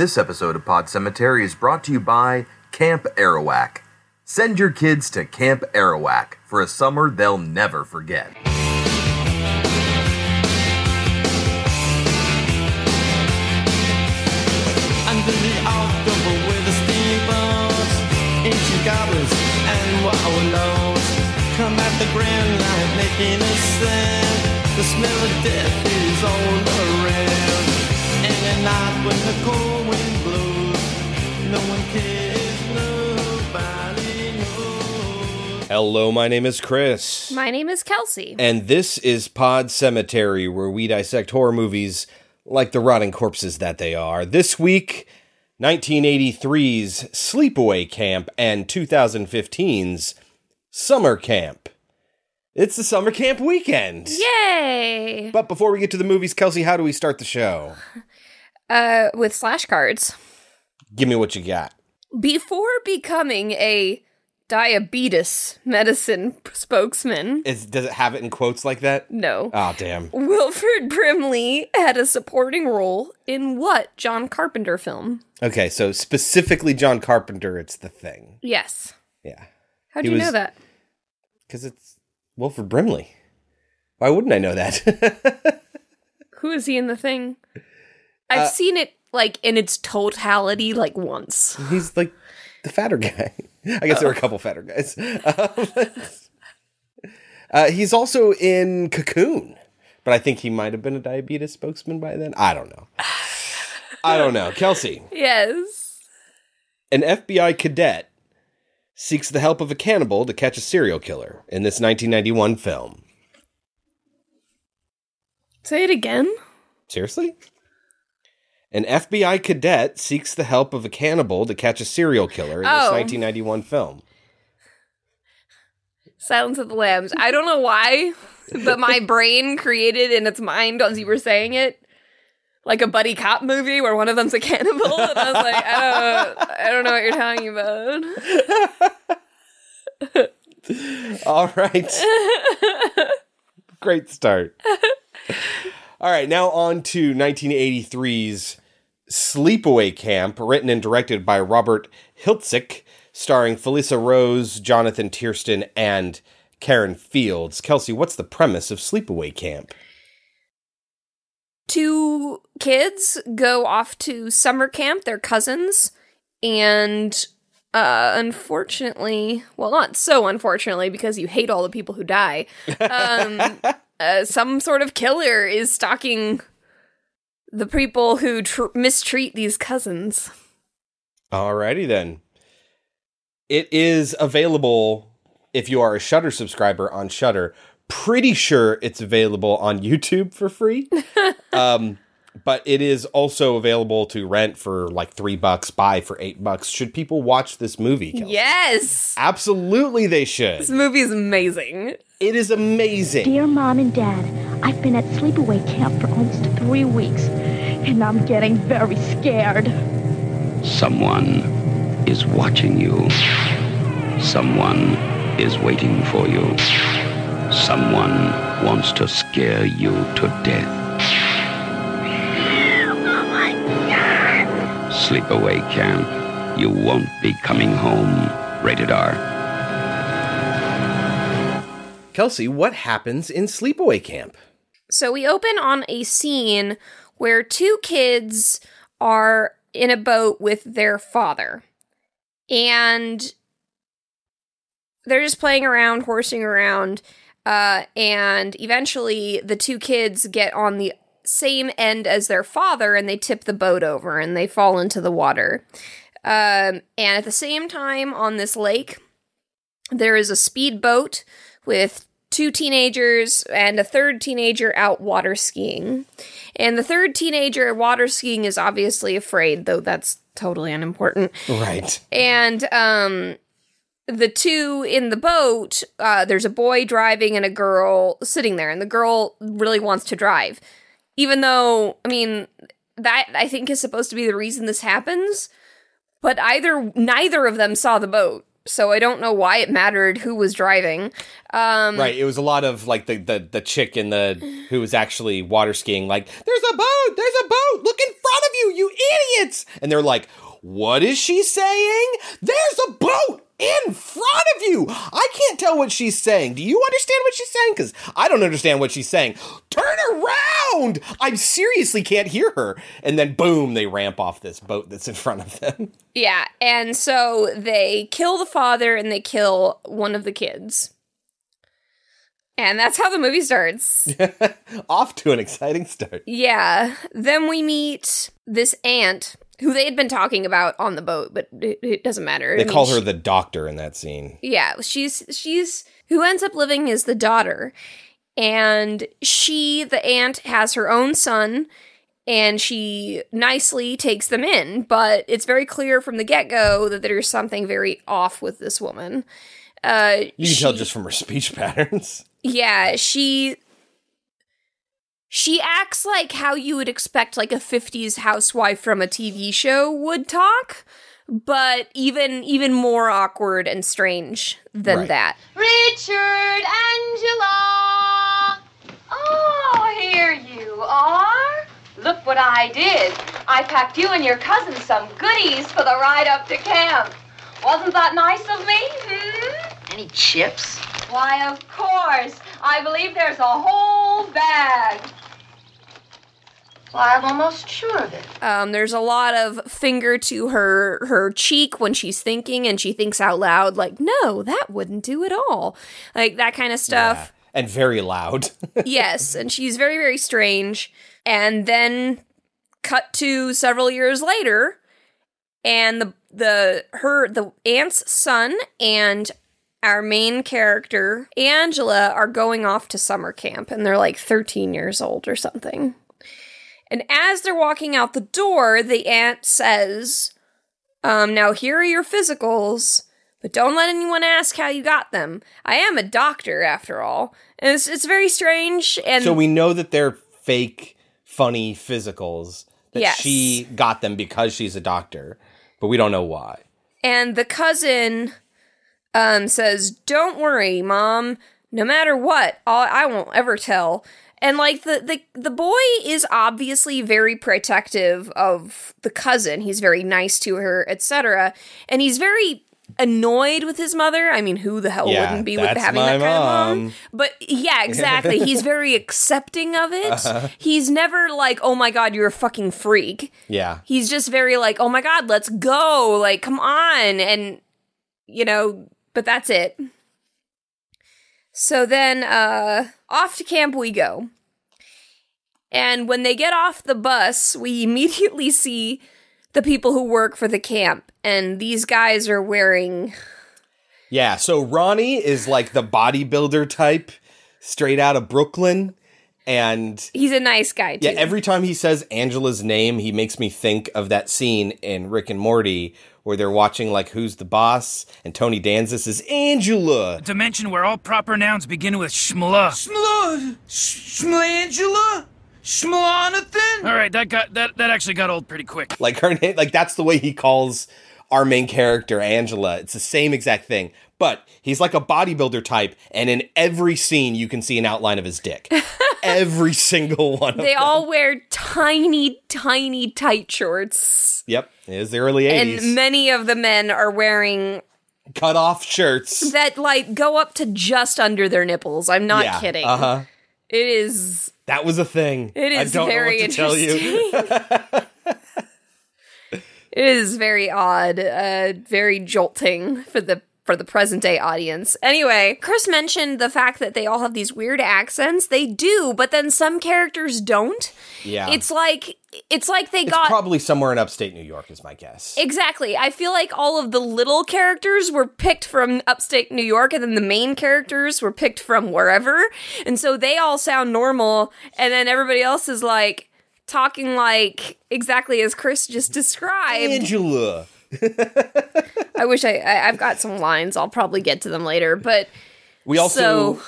This episode of Pod Cemetery is brought to you by Camp Arawak. Send your kids to Camp Arawak for a summer they'll never forget. Under the October with and come at the grand line making a sound. The smell of death is all around. And at night when the cold Hello, my name is Chris. My name is Kelsey. and this is Pod Cemetery, where we dissect horror movies like the rotting corpses that they are. This week, 1983's Sleepaway Camp and 2015's Summer Camp. It's the summer camp weekend. Yay! But before we get to the movies, Kelsey, how do we start the show? Uh, with slash cards. Give me what you got. Before becoming a diabetes medicine spokesman, Is, does it have it in quotes like that? no. Oh, damn. Wilford Brimley had a supporting role in what John Carpenter film? Okay, so specifically John Carpenter, it's the thing. Yes. Yeah. How He do you was- know that? Because it's Wilford Brimley. Why wouldn't I know that? Who is he in the thing? I've Uh, seen it like in its totality like once. He's like the fatter guy. I guess there were a couple fatter guys. Uh, he's also in Cocoon, but I think he might have been a diabetes spokesman by then. I don't know. I don't know. Kelsey, Yes. an FBI cadet seeks the help of a cannibal to catch a serial killer in this 1991 film. Say it again. Seriously? An FBI cadet seeks the help of a cannibal to catch a serial killer in this Oh. 1991 film. Silence of the Lambs. I don't know why, but my brain created in its mind as you were saying it, like a buddy cop movie where one of them's a cannibal, and I was like, I don't, I don't know what you're talking about. All right. Great start. All right, now on to 1983's Sleepaway Camp, written and directed by Robert Hiltzik, starring Felissa Rose, Jonathan Tiersten, and Karen Fields. Kelsey, what's the premise of Sleepaway Camp? Two kids go off to summer camp. They're cousins, and uh, unfortunately, well, not so unfortunately, because you hate all the people who die. Um, uh, some sort of killer is stalking the people who tr- mistreat these cousins. Alrighty then. It is available if you are a Shutter subscriber on Shutter. Pretty sure it's available on YouTube for free. um, but it is also available to rent for like three bucks, buy for eight bucks. Should people watch this movie? Kelsey? Yes, Absolutely, they should. this movie is amazing. It is amazing. Dear Mom and Dad, I've been at sleepaway camp for almost three weeks, and I'm getting very scared. Someone is watching you. Someone is waiting for you. Someone wants to scare you to death. Sleepaway camp. You won't be coming home. Rated R. Kelsey, what happens in Sleepaway Camp? So we open on a scene where two kids are in a boat with their father. And they're just playing around, horsing around. Uh, and eventually the two kids get on the same end as their father and they tip the boat over and they fall into the water. Um, and at the same time, on this lake, there is a speedboat with two teenagers and a third teenager out water skiing. And the third teenager water skiing is obviously afraid, though that's totally unimportant. Right. And um the two in the boat, uh, there's a boy driving and a girl sitting there, and the girl really wants to drive. Even though, I mean, that I think is supposed to be the reason this happens, but either neither of them saw the boat. so I don't know why it mattered who was driving. Um, right. It was a lot of like the, the the chick in the who was actually water skiing. Like, there's a boat. There's a boat. Look in front of you, you idiots! And they're like, what is she saying? There's a boat in front of you. I can't tell what she's saying. Do you understand what she's saying? Because I don't understand what she's saying. Turn around! I seriously can't hear her. And then boom, they ramp off this boat that's in front of them. Yeah, and so they kill the father and they kill one of the kids. And that's how the movie starts. Off to an exciting start. yeah. Then we meet this aunt who they had been talking about on the boat, but it, it doesn't matter. They I mean, call she- her the doctor in that scene. yeah she's she's who ends up living is the daughter and she the aunt has her own son and she nicely takes them in but it's very clear from the get-go that there's something very off with this woman uh You can tell just from her speech patterns. yeah she she acts like how you would expect like a 50s housewife from a tv show would talk but even even more awkward and strange than Right. that Richard, Angela. Oh, here you are. Look what I did. I packed you and your cousin some goodies for the ride up to camp. Wasn't that nice of me? Hmm? Any chips? Why, of course. I believe there's a whole bag. Why, I'm almost sure of it. Um, there's a lot of finger to her her cheek when she's thinking, and she thinks out loud, like, "No, that wouldn't do at all," like that kind of stuff. And very loud. yes, and she's very very strange. And then cut to several years later, and the the her the aunt's son and our main character Angela are going off to summer camp, and they're like 13 years old or something. And as they're walking out the door, the aunt says, um, now here are your physicals, but don't let anyone ask how you got them. I am a doctor, after all. And it's, it's very strange. And so we know that they're fake, funny physicals. That Yes. she got them because she's a doctor, but we don't know why. and the cousin um says, "Don't worry, mom. No matter what, I'll, I won't ever tell." And like the the the boy is obviously very protective of the cousin. He's very nice to her, etc. And he's very annoyed with his mother. I mean, who the hell Yeah, wouldn't be with having that kind of mom. mom? But yeah, exactly. he's very accepting of it. Uh-huh. He's never like, "Oh my god, you're a fucking freak." Yeah. he's just very like, oh my god, let's go, like, come on, and you know, but that's it. So then, uh, off to camp we go. And when they get off the bus, we immediately see the people who work for the camp, and these guys are wearing Yeah. So Ronnie is like the bodybuilder type, straight out of Brooklyn. And he's a nice guy too. yeah, every time he says Angela's name, he makes me think of that scene in Rick and Morty where they're watching like Who's the Boss, and Tony Danza says Angela. dimension where all proper nouns begin with schmla. Schmla, Schmlangela, Schmlanathan. All right, that got that that actually got old pretty quick. Like her name, like that's the way he calls our main character Angela. It's the same exact thing, but he's like a bodybuilder type, and in every scene you can see an outline of his dick. every single one. Of them. they all wear tiny, tiny tight shorts. Yep, it is the early '80s. And many of the men are wearing Cut off shirts. that like go up to just under their nipples. I'm not yeah, kidding. Uh huh. It is That was a thing. it is I don't very know what to tell interesting. you. it is very odd, uh very jolting for the for the present day audience. Anyway, Chris mentioned the fact that they all have these weird accents. They do, but then some characters don't. Yeah, It's like it's like they It's got probably somewhere in upstate New York, is my guess. Exactly. I feel like all of the little characters were picked from upstate New York, and then the main characters were picked from wherever. And so they all sound normal, and then everybody else is like talking like exactly as Chris just described. Angela. I wish I, I I've got some lines. I'll probably get to them later, but We also, So-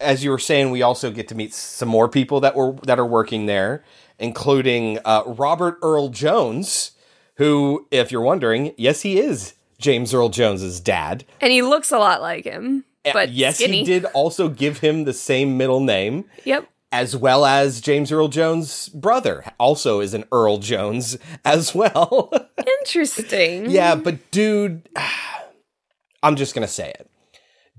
as you were saying, we also get to meet some more people that were that are working there, including uh, Robert Earl Jones, who, if you're wondering, yes, he is James Earl Jones's dad. And he looks a lot like him. But yes, skinny. he did also give him the same middle name. Yep. As well as James Earl Jones' brother, also is an Earl Jones as well. Interesting. yeah, but dude, I'm just gonna say it.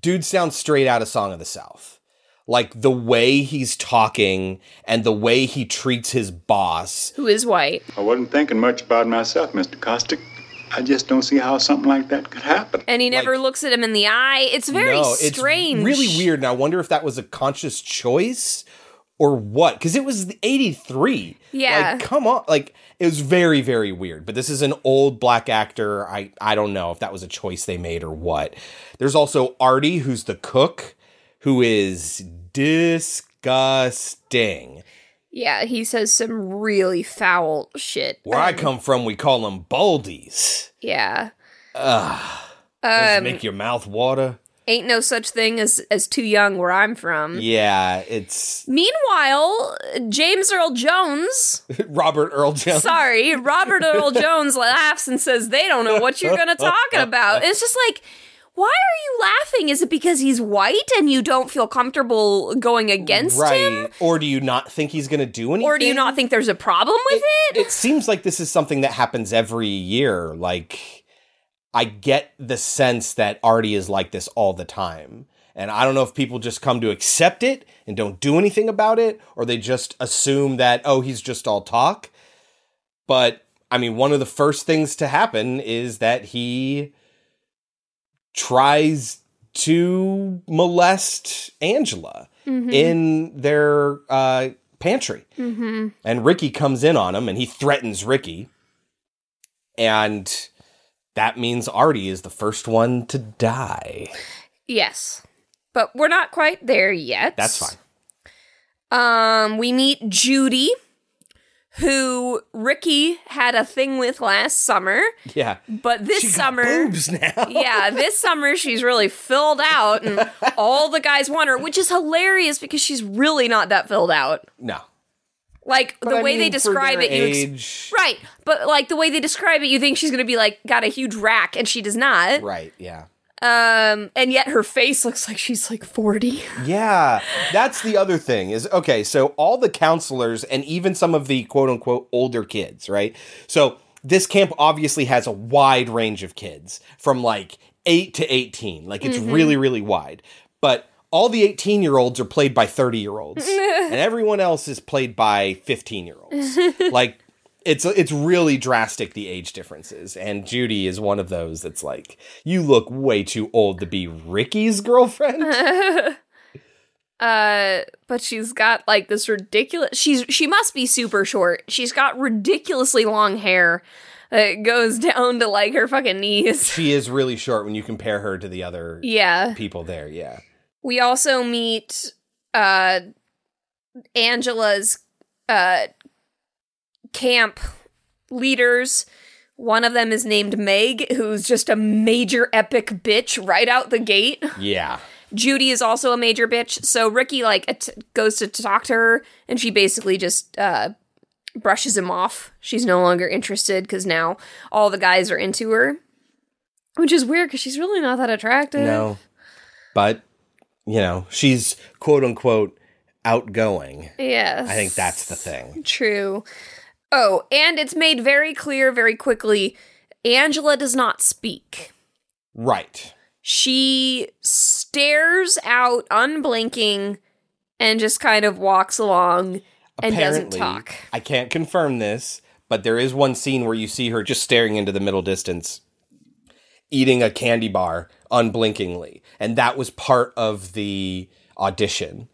Dude sounds straight out of Song of the South. Like the way he's talking and the way he treats his boss. Who is white. I wasn't thinking much about myself, Mr. Costick. I just don't see how something like that could happen. And he never looks at him in the eye. It's very no, strange. It's really weird. And I wonder if that was a conscious choice or what. Because it was the 83. Yeah. Like, come on. Like, it was very, very weird. But this is an old black actor. I, I don't know if that was a choice they made or what. There's also Artie, who's the cook, who is disgusting. Yeah, he says some really foul shit. Where I Um, come from, we call them baldies. Yeah. Ugh. Does it Um, make your mouth water? Ain't no such thing as as too young where I'm from. Yeah, it's Meanwhile, James Earl Jones, Robert Earl Jones. sorry, Robert Earl Jones laughs and says they don't know what you're going to talk about. And It's just like why are you laughing? Is it because he's white and you don't feel comfortable going against right. him? Or do you not think he's going to do anything? Or do you not think there's a problem with it? It seems like this is something that happens every year. Like, I get the sense that Artie is like this all the time. And I don't know if people just come to accept it and don't do anything about it, or they just assume that, oh, he's just all talk. But, I mean, one of the first things to happen is that he tries to molest Angela Mhm. in their uh, pantry. Mm-hmm. And Ricky comes in on him and he threatens Ricky. And that means Artie is the first one to die. Yes. But we're not quite there yet. That's fine. Um, we meet Judy, who Ricky had a thing with last summer, Yeah. but this She summer, boobs now. yeah, this summer she's really filled out, and all the guys want her, which is hilarious because she's really not that filled out. No. Like But the I way they mean, for describe it, you ex- right? But like the way they describe it, you think she's gonna be like got a huge rack, and she does not. Right, yeah. Um, and yet her face looks like she's like forty. Yeah, that's the other thing is okay, so all the counselors and even some of the quote unquote older kids, right? So this camp obviously has a wide range of kids from like 8 to 18. Like it's Mhm. really really wide. But all the 18 year olds are played by 30 year olds and everyone else is played by 15 year olds. like it's it's really drastic the age differences and Judy is one of those that's like you look way too old to be Ricky's girlfriend. Uh, but she's got like this ridiculous. She's she must be super short. She's got ridiculously long hair. It goes down to like her fucking knees. she is really short when you compare her to the other Yeah. people there. Yeah. We also meet uh Angela's uh camp leaders. One of them is named Meg, who's just a major epic bitch right out the gate. Yeah. Judy is also a major bitch. So Ricky like at- goes to talk to her, and she basically just uh, brushes him off. She's no longer interested because now all the guys are into her, which is weird because she's really not that attractive. No. But, you know, she's quote unquote outgoing. Yes. I think that's the thing. True. Oh, and it's made very clear very quickly Angela does not speak. Right. She stares out, unblinking, and just kind of walks along and doesn't talk. I can't confirm this, but there is one scene where you see her just staring into the middle distance, eating a candy bar unblinkingly. And that was part of the audition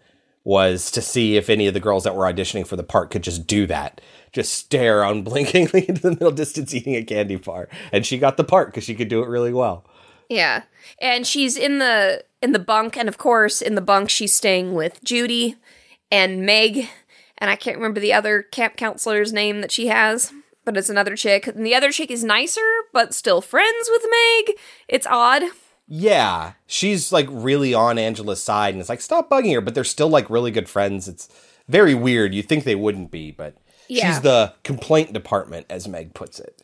was to see if any of the girls that were auditioning for the part could just do that. Just stare unblinkingly into the middle distance eating a candy bar. And she got the part because she could do it really well. Yeah. And she's in the in the bunk and of course in the bunk she's staying with Judy and Meg and I can't remember the other camp counselor's name that she has, but it's another chick. And the other chick is nicer but still friends with Meg. It's odd. Yeah, she's like really on Angela's side, and it's like stop bugging her, but they're still like really good friends. It's very weird. You think they wouldn't be, but Yeah. she's the complaint department, as Meg puts it.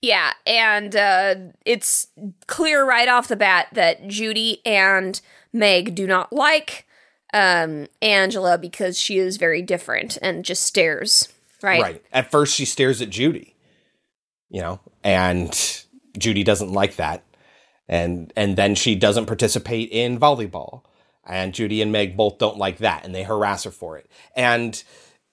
Yeah, and uh, it's clear right off the bat that Judy and Meg do not like um, Angela because she is very different and just stares. Right. Right. At first, she stares at Judy, you know, and Judy doesn't like that, and and then she doesn't participate in volleyball, and Judy and Meg both don't like that, and they harass her for it, and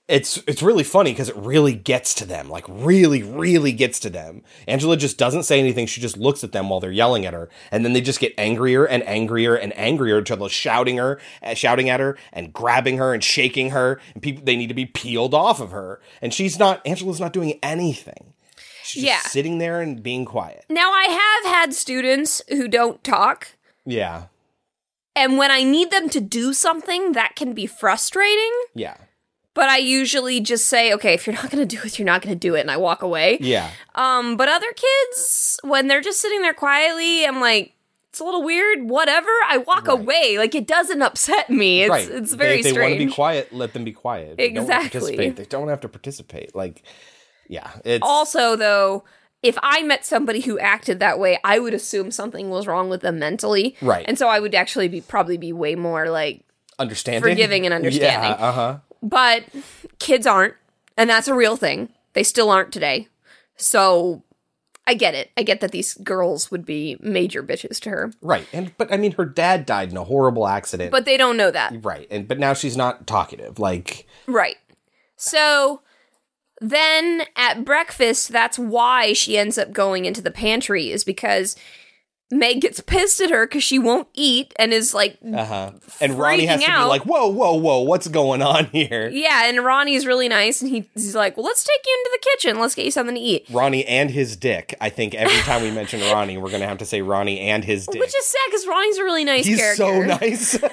it's it's really funny because it really gets to them, like really, really gets to them. Angela just doesn't say anything; she just looks at them while they're yelling at her, and then they just get angrier and angrier and angrier until they're shouting her, uh, shouting at her, and grabbing her and shaking her, and people they need to be peeled off of her, and she's not. Angela's not doing anything. She's Yeah. sitting there and being quiet. Now, I have had students who don't talk, Yeah, and when I need them to do something, that can be frustrating. yeah, But I usually just say, okay, if you're not going to do it, you're not going to do it, and I walk away. yeah. Um, but other kids, when they're just sitting there quietly, I'm like, it's a little weird. Whatever. I walk away. Like it doesn't upset me. It's right. it's They- very if they want to be quiet, let them be quiet. If they don't Exactly. They don't have to participate. Like, yeah, it's also, though, if I met somebody who acted that way, I would assume something was wrong with them mentally. Right. And so I would actually be probably be way more like understanding, forgiving and understanding. Yeah, uh huh. but kids aren't, and that's a real thing. They still aren't today. So I get it. I get that these girls would be major bitches to her. Right, and but I mean, her dad died in a horrible accident. But they don't know that. right, and but now she's not talkative. Like, Right. So then at breakfast, that's why she ends up going into the pantry, is because Meg gets pissed at her because she won't eat and is like, uh huh. And Ronnie has to out. be like, "Whoa, whoa, whoa! What's going on here?" yeah. And Ronnie's really nice, and he, he's like, well, let's take you into the kitchen. Let's get you something to eat. Ronnie and his dick. I think every time we mention Ronnie, we're gonna have to say Ronnie and his dick. Which is sad because Ronnie's a really nice He's character. so nice.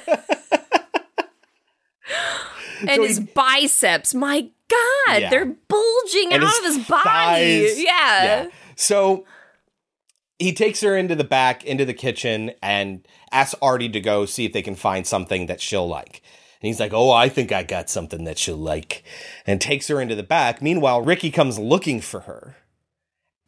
and So his he- biceps, my God, Yeah. they're bulging And out of his body. thighs. Yeah. So he takes her into the back, into the kitchen, and asks Artie to go see if they can find something that she'll like. And he's like, Oh, I think I got something that she'll like. And takes her into the back. Meanwhile, Ricky comes looking for her.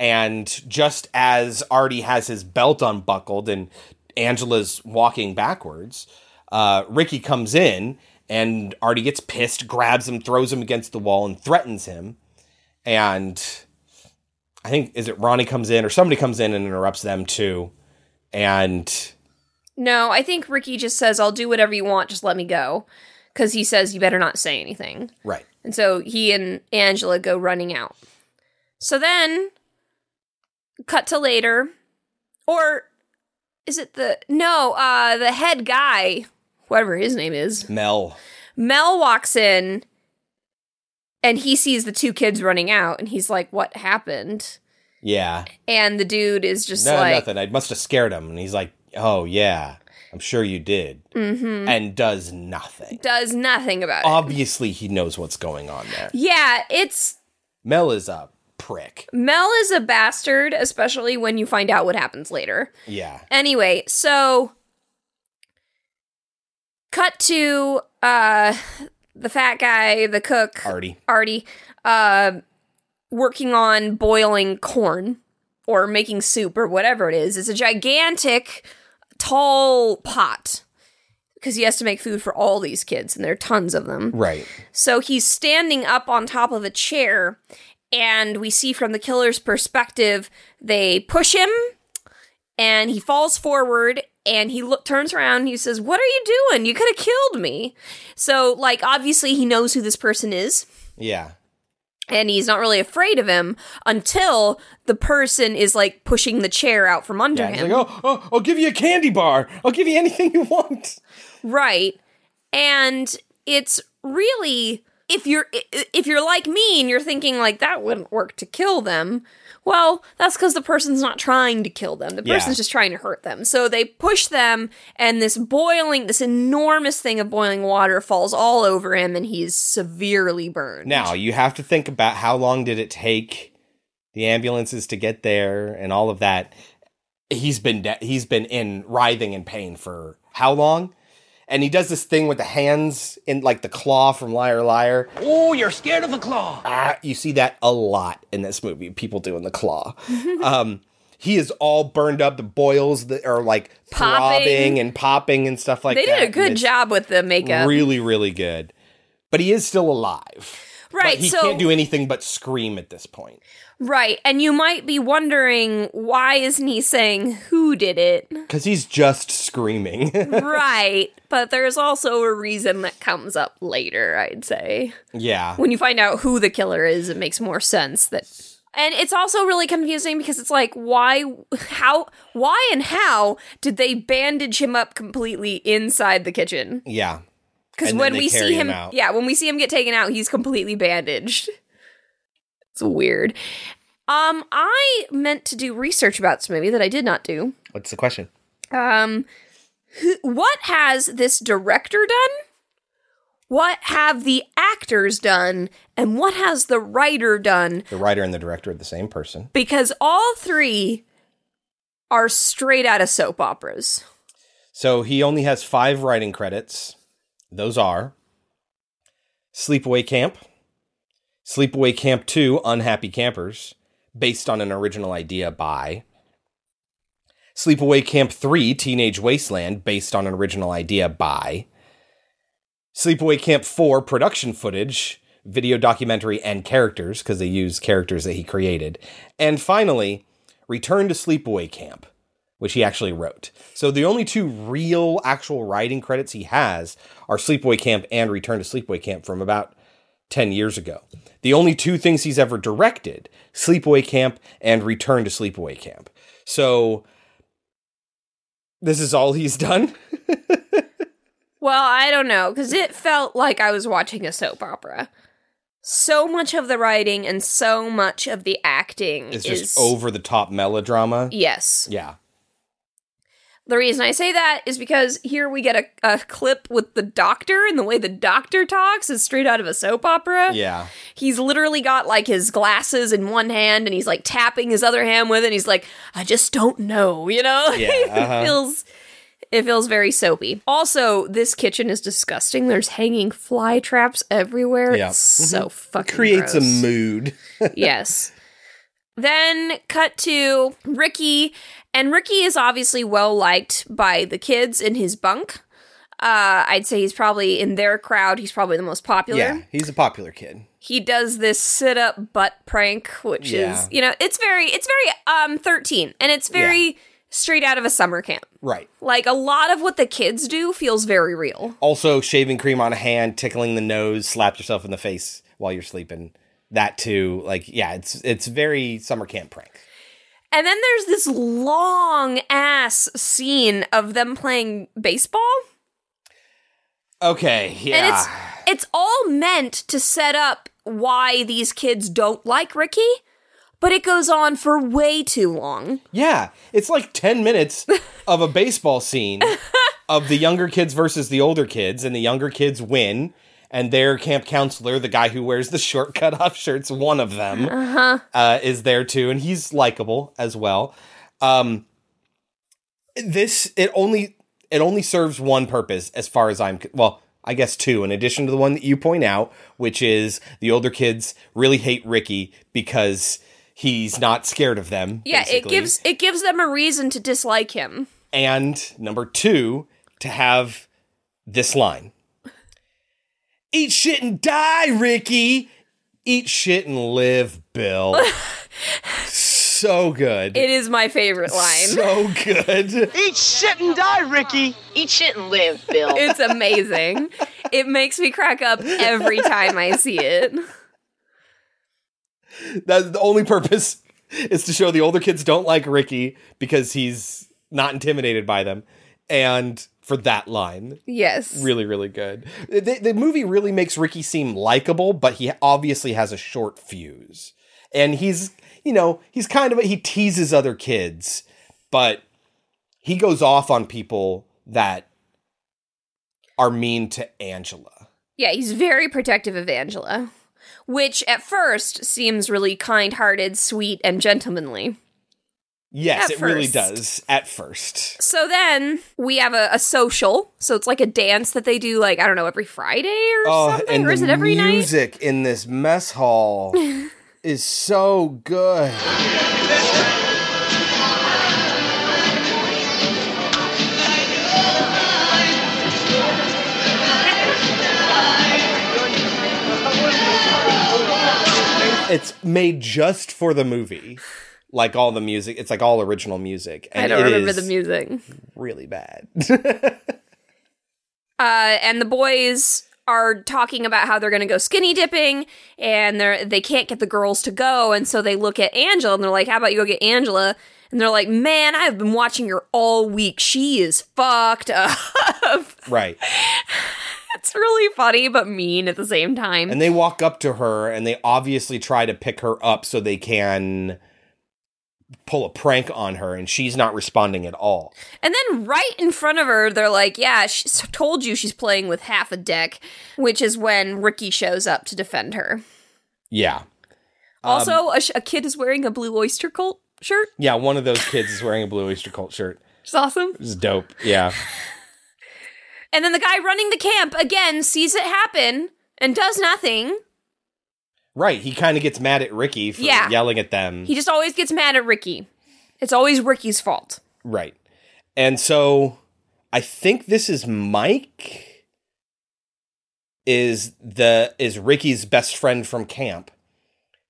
And just as Artie has his belt unbuckled and Angela's walking backwards, uh, Ricky comes in and Artie gets pissed, grabs him, throws him against the wall, and threatens him. And I think is it Ronnie comes in or somebody comes in and interrupts them too. And No, I think Ricky just says, I'll do whatever you want, just let me go. Because he says, you better not say anything. right. And so he and Angela go running out. So then, cut to later. Or is it the. No, uh, the head guy, whatever his name is, Mel. Mel walks in and he sees the two kids running out and he's like, What happened? Yeah. And the dude is just no, like, nothing. I must have scared him. And he's like, Oh yeah, I'm sure you did. Mhm. And does nothing. does nothing about it. Obviously he knows what's going on there. Yeah, it's Mel is a prick. Mel is a bastard, especially when you find out what happens later. Yeah. Anyway, so cut to uh the fat guy, the cook, Artie. Artie, uh working on boiling corn or making soup or whatever it is. It's a gigantic tall pot because he has to make food for all these kids and there are tons of them. Right. So he's standing up on top of a chair, and we see from the killer's perspective, they push him, and he falls forward, and he look, turns around, and he says, What are you doing? You could have killed me. So, like, obviously, he knows who this person is. Yeah. And he's not really afraid of him until the person is like pushing the chair out from under Yeah. Him. like, oh, oh, I'll give you a candy bar. I'll give you anything you want. Right. And it's really if you're if you're like me and you're thinking like that wouldn't work to kill them, well, that's cuz the person's not trying to kill them. The Yeah. person's just trying to hurt them. So they push them and this boiling this enormous thing of boiling water falls all over him and he's severely burned. Now you have to think about how long did it take the ambulances to get there and all of that. He's been de- he's been in writhing in pain for how long? And he does this thing with the hands in like the claw from Liar Liar. Oh, you're scared of a claw. Ah, you see that a lot in this movie. People doing the claw. um, he is all burned up. The boils that are like Popping. throbbing and popping and stuff like they that. They did a good job with the makeup. Really, really good. But he is still alive. Right, But he so- can't do anything but scream at this point. Right. And you might be wondering why isn't he saying who did it? Because he's just screaming. right. But there's also a reason that comes up later, I'd say. yeah. When you find out who the killer is, it makes more sense that and it's also really confusing because it's like why how why and how did they bandage him up completely inside the kitchen? Yeah. Because when we see him him, yeah, when we see him get taken out, he's completely bandaged. It's weird. Um, I meant to do research about this movie that I did not do. What's the question? Um, who, what has this director done? What have the actors done? And what has the writer done? The writer and the director are the same person. Because all three are straight out of soap operas. So he only has five writing credits. Those are Sleepaway Camp, Sleepaway Camp 2 Unhappy Campers, based on an original idea by Sleepaway Camp 3 Teenage Wasteland, based on an original idea by Sleepaway Camp 4 production footage, video documentary, and characters, because they use characters that he created. And finally, Return to Sleepaway Camp, which he actually wrote. So the only two real actual writing credits he has are Sleepaway Camp and Return to Sleepaway Camp from about 10 years ago. The only two things he's ever directed, Sleepaway Camp and Return to Sleepaway Camp. So this is all he's done. Well, I don't know, because it felt like I was watching a soap opera. So much of the writing and so much of the acting It's is just over the top melodrama. Yes. Yeah. The reason I say that is because here we get a, a clip with the doctor, and the way the doctor talks is straight out of a soap opera. Yeah. He's literally got like his glasses in one hand and he's like tapping his other hand with it. And he's like, I just don't know, you know? Yeah, uh-huh. it feels it feels very soapy. Also, this kitchen is disgusting. There's hanging fly traps everywhere. Yeah. It's so Mhm. fucking Creates a mood. yes. Then cut to Ricky, and Ricky is obviously well liked by the kids in his bunk. Uh, I'd say he's probably in their crowd. He's probably the most popular. Yeah, he's a popular kid. He does this sit up butt prank, which Yeah. is you know it's very it's very um thirteen, and it's very straight out of a summer camp. Right. Like a lot of what the kids do feels very real. Also, shaving cream on a hand, tickling the nose, slap yourself in the face while you're sleeping. That too, like yeah, it's it's very summer camp prank. And then there's this long ass scene of them playing baseball. Okay, yeah. And it's it's all meant to set up why these kids don't like Ricky, but it goes on for way too long. Yeah, it's like 10 minutes of a baseball scene of the younger kids versus the older kids, and the younger kids win. And their camp counselor, the guy who wears the short cut off shirts, one of them, Uh-huh. uh, is there too, and he's likable as well. Um, this it only it only serves one purpose as far as I'm well, I guess two. In addition to the one that you point out, which is the older kids really hate Ricky because he's not scared of them. Yeah, it gives it gives them a reason to dislike him. and number two to have this line eat shit and die ricky eat shit and live bill so good It is my favorite line. so good Eat shit and die, Ricky. Eat shit and live, Bill. It's amazing. it makes me crack up every time I see it. that's the only purpose is to show the older kids don't like ricky because he's not intimidated by them and for that line Yes. really really good the, the movie really makes ricky seem likable but he obviously has a short fuse and he's you know he's kind of a, he teases other kids but he goes off on people that are mean to angela Yeah, he's very protective of Angela, which at first seems really kind hearted, sweet, and gentlemanly. Yes, At it really does at first. So then we have a, a social. So it's like a dance that they do, like, I don't know, every Friday or oh, something? Oh, and Or is it every night? music in this mess hall is so good. It's made just for the movie. Like all the music, it's like all original music. I don't remember the music. Really bad. Uh, and the boys are talking about how they're going to go skinny dipping and they're they can't get the girls to go and so they look at Angela and they're like how about you go get Angela and they're like man I've been watching her all week she is fucked up right. it's really funny but mean at the same time And they walk up to her and they obviously try to pick her up so they can pull a prank on her and she's not responding at all. and then right in front of her they're like yeah she's told you she's playing with half a deck which is when Ricky shows up to defend her Yeah. also um, a, sh- a kid is wearing a blue oyster cult shirt Yeah, one of those kids is wearing a Blue Oyster Cult shirt. It's awesome It's dope. Yeah. And then the guy running the camp again sees it happen and does nothing. Right. He kind of gets mad at Ricky for Yeah. yelling at them. He just always gets mad at Ricky. It's always Ricky's fault. right. And so I think this is Mike is the is Ricky's best friend from camp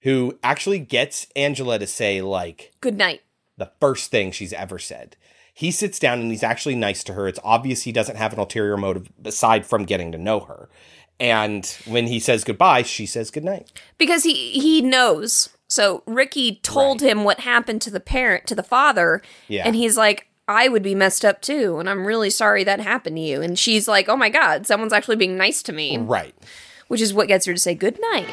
who actually gets Angela to say like Good night. the first thing she's ever said. He sits down and he's actually nice to her. It's obvious he doesn't have an ulterior motive aside from getting to know her. And when he says goodbye, she says goodnight. Because he he knows. So Ricky told him what happened to the parent, to the father, Yeah. and he's like, I would be messed up too, and I'm really sorry that happened to you. And she's like, Oh my god, someone's actually being nice to me. Right. Which is what gets her to say good night.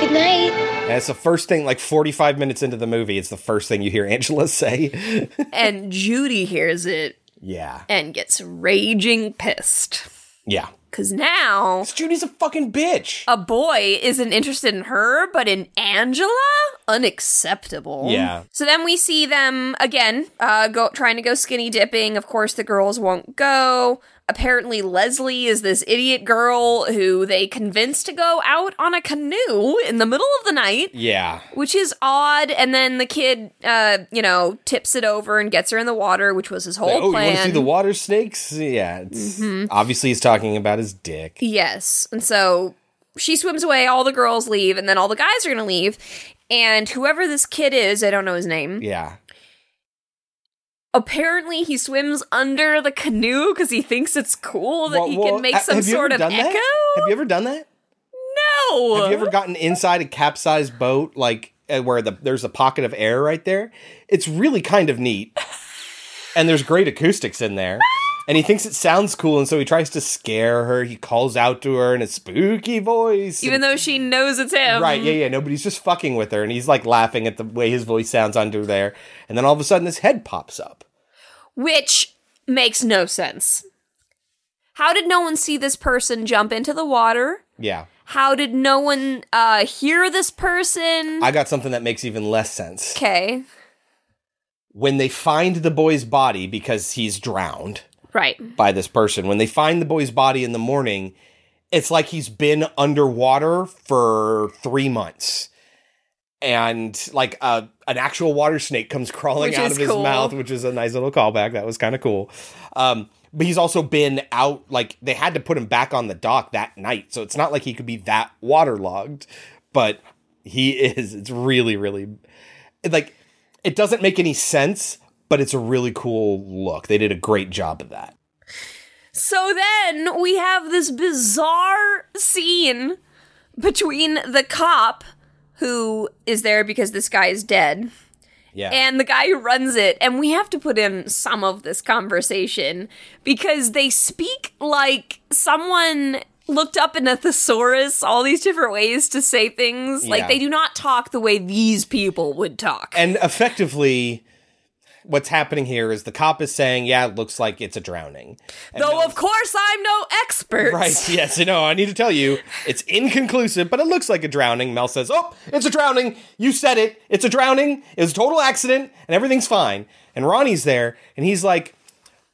Good night. And it's the first thing, like 45 minutes into the movie, it's the first thing you hear Angela say. and Judy hears it yeah. and gets raging pissed. Yeah. Cause now Judy's a fucking bitch. A boy isn't interested in her, but in Angela? Unacceptable. Yeah. So then we see them again, uh, go trying to go skinny dipping. Of course, the girls won't go. Apparently, Leslie is this idiot girl who they convinced to go out on a canoe in the middle of the night. Yeah. Which is odd, and then the kid, uh, you know, tips it over and gets her in the water, which was his whole oh, plan. you want to see the water snakes? Yeah. It's, Mhm. Obviously, he's talking about his dick. Yes. And so she swims away, all the girls leave, and then all the guys are going to leave. And whoever this kid is, I don't know his name. Yeah. Apparently, he swims under the canoe because he thinks it's cool that Well, he well, can make some sort of echo. that? Have you ever done that? No. Have you ever gotten inside a capsized boat, like uh, where the there's a pocket of air right there? It's really kind of neat, and there's great acoustics in there. And he thinks it sounds cool, and so he tries to scare her. He calls out to her in a spooky voice. Even though she knows it's him. Right, yeah, yeah. Nobody's just fucking with her, and he's like laughing at the way his voice sounds under there. And then all of a sudden, his head pops up. Which makes no sense. How did no one see this person jump into the water? Yeah. How did no one uh, hear this person? I got something that makes even less sense. Okay. When they find the boy's body because he's drowned Right. by this person, when they find the boy's body in the morning, it's like he's been underwater for three months. And like uh, an actual water snake comes crawling Which out of his cool. mouth, which is a nice little callback. That was kind of cool. Um, but he's also been out, like, they had to put him back on the dock that night. So it's not like he could be that waterlogged, but he is. It's really, really like, it doesn't make any sense, but it's a really cool look. They did a great job of that. So then we have this bizarre scene between the cop who is there because this guy is dead Yeah. and the guy who runs it. And we have to put in some of this conversation because they speak like someone looked up in a thesaurus all these different ways to say things. Yeah. Like they do not talk the way these people would talk. and effectively what's happening here is the cop is saying, "Yeah, it looks like it's a drowning." And Though, of course, I'm no expert. Right. Yes. you know. I need to tell you, it's inconclusive, but it looks like a drowning. Mel says, "Oh, it's a drowning. You said it. It's a drowning. It was a total accident, and everything's fine." And Ronnie's there, and he's like,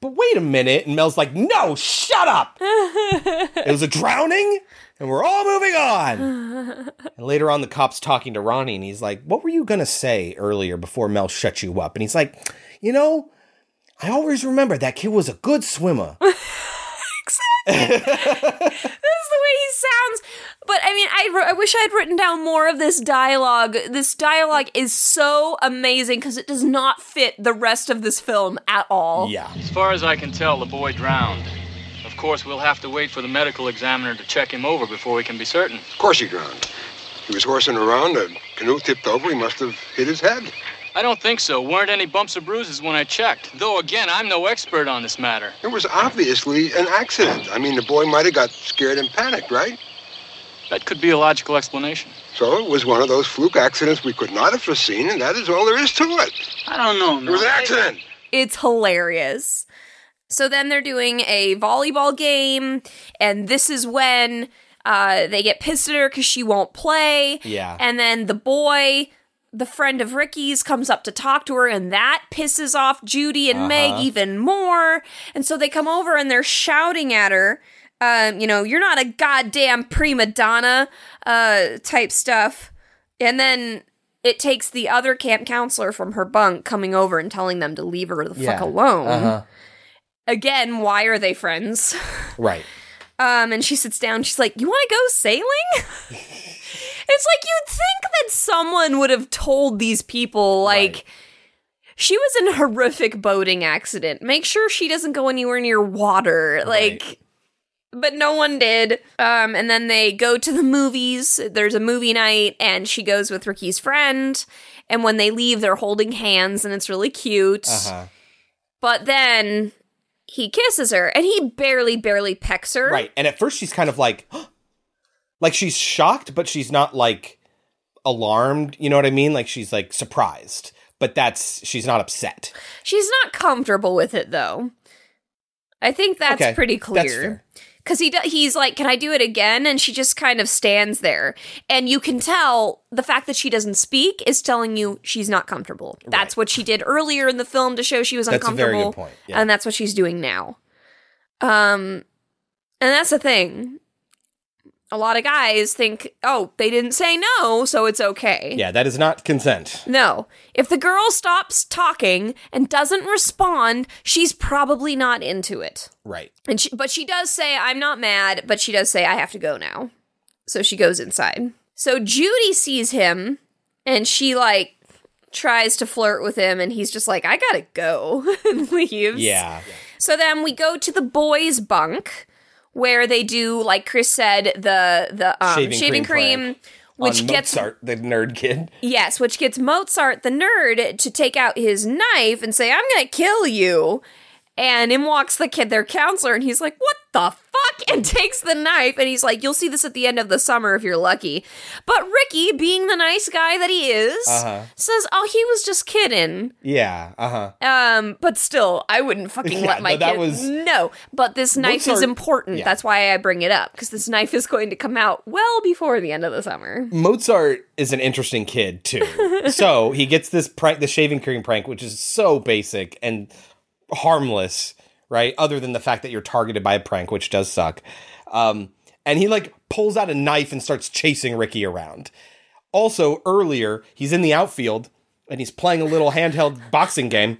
"But wait a minute." And Mel's like, "No, shut up. it was a drowning." And we're all moving on. And later on, the cop's talking to Ronnie, and he's like, What were you going to say earlier before Mel shut you up? And he's like, You know, I always remember that kid was a good swimmer. Exactly. this is the way he sounds. But I mean, I, I wish I had written down more of this dialogue. This dialogue is so amazing because it does not fit the rest of this film at all. Yeah. As far as I can tell, the boy drowned. Of course, we'll have to wait for the medical examiner to check him over before we can be certain. Of course he drowned. He was horsing around, a canoe tipped over, he must have hit his head. I don't think so. Weren't any bumps or bruises when I checked. Though, again, I'm no expert on this matter. It was obviously an accident. I mean, the boy might have got scared and panicked, right? That could be a logical explanation. So it was one of those fluke accidents we could not have foreseen, and that is all there is to it. I don't know. It was an accident. It's hilarious. So then they're doing a volleyball game, and this is when uh, they get pissed at her because she won't play. Yeah. And then the boy, the friend of Ricky's, comes up to talk to her, and that pisses off Judy and Meg Uh-huh. even more. And so they come over and they're shouting at her, um, you know, you're not a goddamn prima donna, uh, type stuff. And then it takes the other camp counselor from her bunk coming over and telling them to leave her the fuck alone. Uh-huh. Again, why are they friends? Right. Um, and she sits down. She's like, "You want to go sailing?" it's like you'd think that someone would have told these people, like, she was in a horrific boating accident. Make sure she doesn't go anywhere near water. Like, but no one did. Um, and then they go to the movies. There's a movie night, and she goes with Ricky's friend. And when they leave, they're holding hands, and it's really cute. Uh-huh. But then he kisses her, and he barely, barely pecks her. Right. And at first she's kind of like like she's shocked, but she's not like alarmed, you know what I mean? Like she's like surprised. But that's she's not upset. She's not comfortable with it though. I think that's Okay, pretty clear. Cuz he do- he's like, "Can I do it again?" and she just kind of stands there. And you can tell the fact that she doesn't speak is telling you she's not comfortable. That's what she did earlier in the film to show she was That's a very uncomfortable. good point, yeah. And that's what she's doing now. Um and that's the thing. A lot of guys think, "Oh, they didn't say no, so it's okay." Yeah, that is not consent. No. If the girl stops talking and doesn't respond, she's probably not into it. Right. And she, but she does say, "I'm not mad," but she does say, "I have to go now." So she goes inside. So Judy sees him and she like tries to flirt with him and he's just like, "I got to go." and leaves. Yeah. So then we go to the boys' bunk where they do like Chris said the the um, Shaving shaving, cream cream, which gets Mozart, the nerd kid. Yes, which gets Mozart, the nerd, to take out his knife and say, I'm gonna kill you. And in walks the kid, their counselor, and he's like, What the fuck? And takes the knife, and he's like, You'll see this at the end of the summer if you're lucky. But Ricky, being the nice guy that he is, Uh-huh. says, Oh, he was just kidding. Yeah, uh-huh. Um, but still, I wouldn't fucking Yeah, let my no, that kid. was- No, but this knife is important. yeah. That's why I bring it up because this knife is going to come out well before the end of the summer. Mozart is an interesting kid too. so he gets this prank, the shaving cream prank, which is so basic and harmless, right? Other than the fact that you're targeted by a prank, which does suck. Um, and he like pulls out a knife and starts chasing Ricky around. Also, earlier he's in the outfield and he's playing a little handheld boxing game.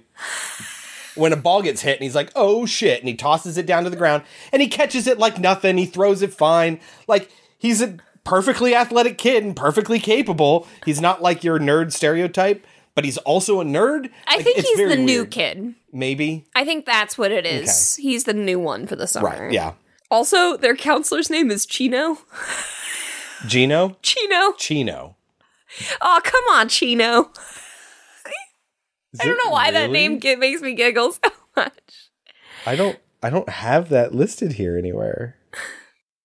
When a ball gets hit and he's like, "Oh shit!" and he tosses it down to the ground and he catches it like nothing. He throws it fine. Like he's a perfectly athletic kid and perfectly capable. He's not like your nerd stereotype, but he's also a nerd. I Like, think he's the new weird. kid. Maybe. I think that's what it is. He's the new one for the summer. Right. Yeah. Also, their counselor's name is Chino. Gino. Chino. Chino. Oh, come on, Chino. I don't know why that name makes me giggle so much. I don't. I don't have that listed here anywhere.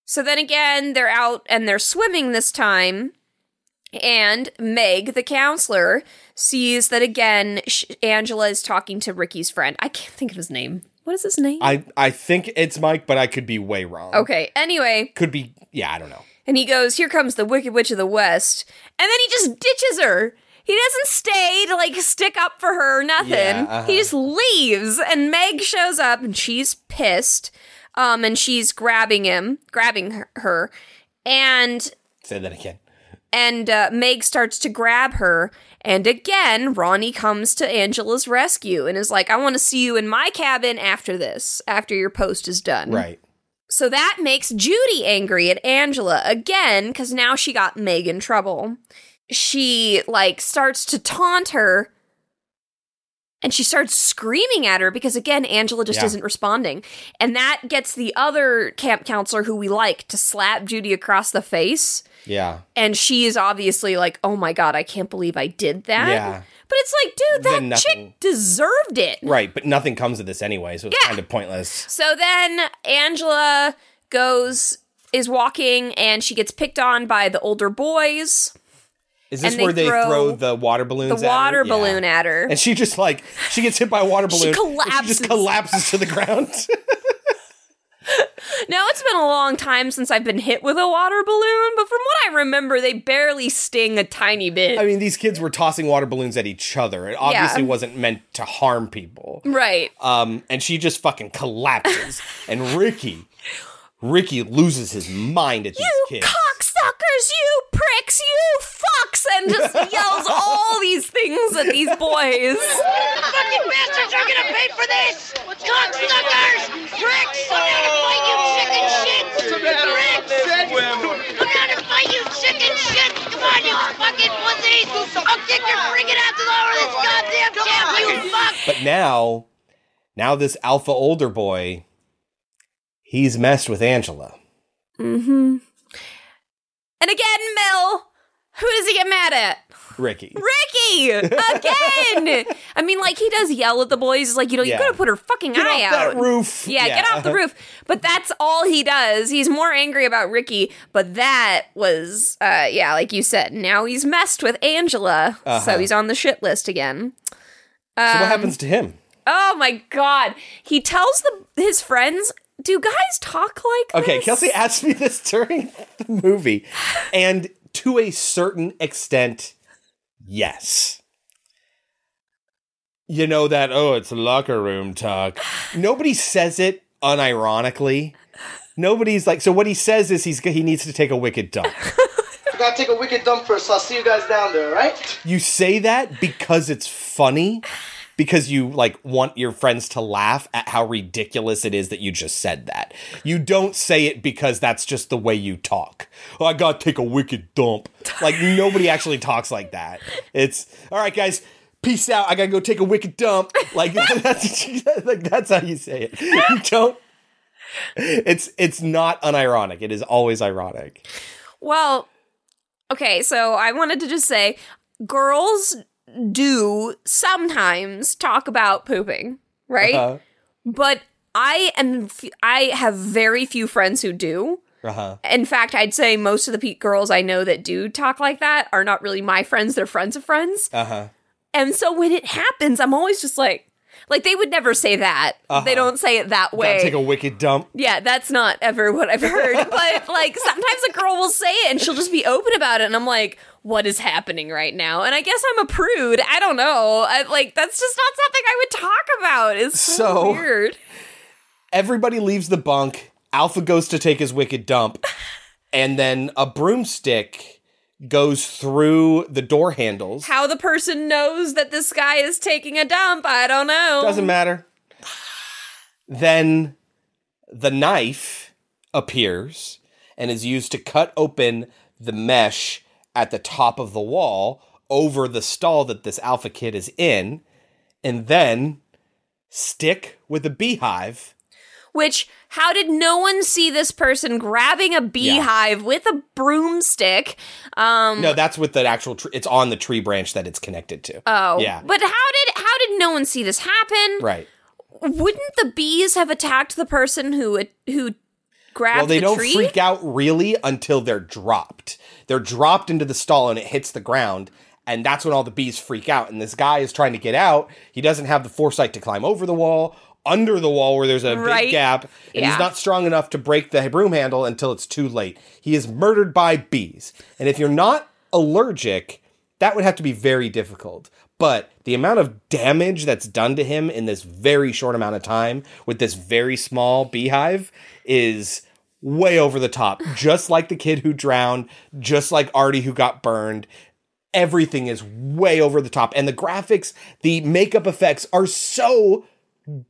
So then again, they're out and they're swimming this time. And Meg, the counselor, sees that again. Sh- Angela is talking to Ricky's friend. I can't think of his name. What is his name? I I think it's Mike, but I could be way wrong. okay. Anyway, Could be. Yeah, I don't know. and he goes, "Here comes the Wicked Witch of the West," and then he just ditches her. He doesn't stay to like stick up for her or nothing. Yeah, uh-huh. He just leaves, and Meg shows up, and she's pissed. Um, and she's grabbing him, grabbing her, her and Say that again. And uh, Meg starts to grab her. And again, Ronnie comes to Angela's rescue and is like, I want to see you in my cabin after this, after your post is done. Right. So that makes Judy angry at Angela again, because now she got Meg in trouble. She, like, starts to taunt her. And she starts screaming at her because, again, Angela just Yeah. isn't responding. And that gets the other camp counselor who we like to slap Judy across the face Yeah. and she is obviously like, "Oh my god, I can't believe I did that." Yeah. But it's like, dude, that nothing- chick deserved it. Right, but nothing comes of this anyway, so it's Yeah. kind of pointless. So then Angela goes is walking and she gets picked on by the older boys. Is this where they throw throw, the water balloons? the at her? water Yeah. balloon at her. And she just like she gets hit by a water balloon. She collapses. just collapses to the ground. Now it's been a long time since I've been hit with a water balloon, but from what I remember, they barely sting a tiny bit. I mean, these kids were tossing water balloons at each other. It obviously Yeah. wasn't meant to harm people. right. Um, and she just fucking collapses. and Ricky, Ricky loses his mind at these You kids. cocksuckers, you pricks, you fucks, and just yells all these things at these boys. Fucking bastards are gonna pay for this! Cocksuckers! Pricks! Come down and fight, you chicken shit! Pricks! Come down and fight, you chicken shit! Come on, you fucking pussies! I'll kick your freaking asses all over this goddamn camp, you fuck! But now, now this alpha older boy, he's messed with Angela. Mm-hmm. And again, Mel, who does he get mad at? Ricky. Ricky! Again! I mean, like, he does yell at the boys. He's like, you know, you gotta put her fucking Get eye off out. that roof. Yeah, get off the roof. But that's all he does. He's more angry about Ricky. But that was, uh, yeah, like you said, now he's messed with Angela. Uh-huh. So he's on the shit list again. So what Um, happens to him? Oh my god. He tells the his friends, do guys talk like Okay, this? Kelsey asked me this during the movie, and to a certain extent, yes. You know that, oh, it's locker room talk. Nobody says it unironically. Nobody's like, so what he says is he's he needs to take a wicked dump. I Gotta take a wicked dump first, so I'll see you guys down there, right? You say that because it's funny, because you like want your friends to laugh at how ridiculous it is that you just said that. You don't say it because that's just the way you talk. Oh, I gotta take a wicked dump. Like nobody actually talks like that. It's all right, guys. Peace out. I gotta go take a wicked dump. Like that's like that's how you say it. You don't. It's it's not unironic. It is always ironic. Well, okay, so I wanted to just say girls do sometimes talk about pooping, right? Uh But I am I have very few friends who do. huh. In fact, I'd say most of the pe- girls I know that do talk like that are not really my friends, they're friends of friends. Uh huh. And so when it happens, I'm always just like like they would never say that. Uh-huh. They don't say it that way. Gotta take a wicked dump. Yeah, that's not ever what I've heard. but like sometimes a girl will say it and she'll just be open about it, and I'm like, what is happening right now? And I guess I'm a prude. I don't know. I, like that's just not something I would talk about. It's so, So- weird. everybody leaves the bunk. Alpha goes to take his wicked dump, and then a broomstick goes through the door handles. How the person knows that this guy is taking a dump, I don't know. Doesn't matter. Then the knife appears and is used to cut open the mesh at the top of the wall over the stall that this alpha kid is in, and then stick with a beehive. Which, how did no one see this person grabbing a beehive with a broomstick? Um, No, that's with the actual. Tr- it's on the tree branch that it's connected to. Oh, yeah, But how did how did no one see this happen? right. Wouldn't the bees have attacked the person who who grabbed well, they the don't tree? freak out really until they're dropped. They're dropped into the stall and it hits the ground, and that's when all the bees freak out. And this guy is trying to get out. He doesn't have the foresight to climb over the wall, under the wall where there's a Right. big gap, and Yeah. he's not strong enough to break the broom handle until it's too late. He is murdered by bees. And if you're not allergic, that would have to be very difficult. But the amount of damage that's done to him in this very short amount of time with this very small beehive is way over the top. Just like the kid who drowned, just like Artie who got burned. Everything is way over the top. And the graphics, the makeup effects are so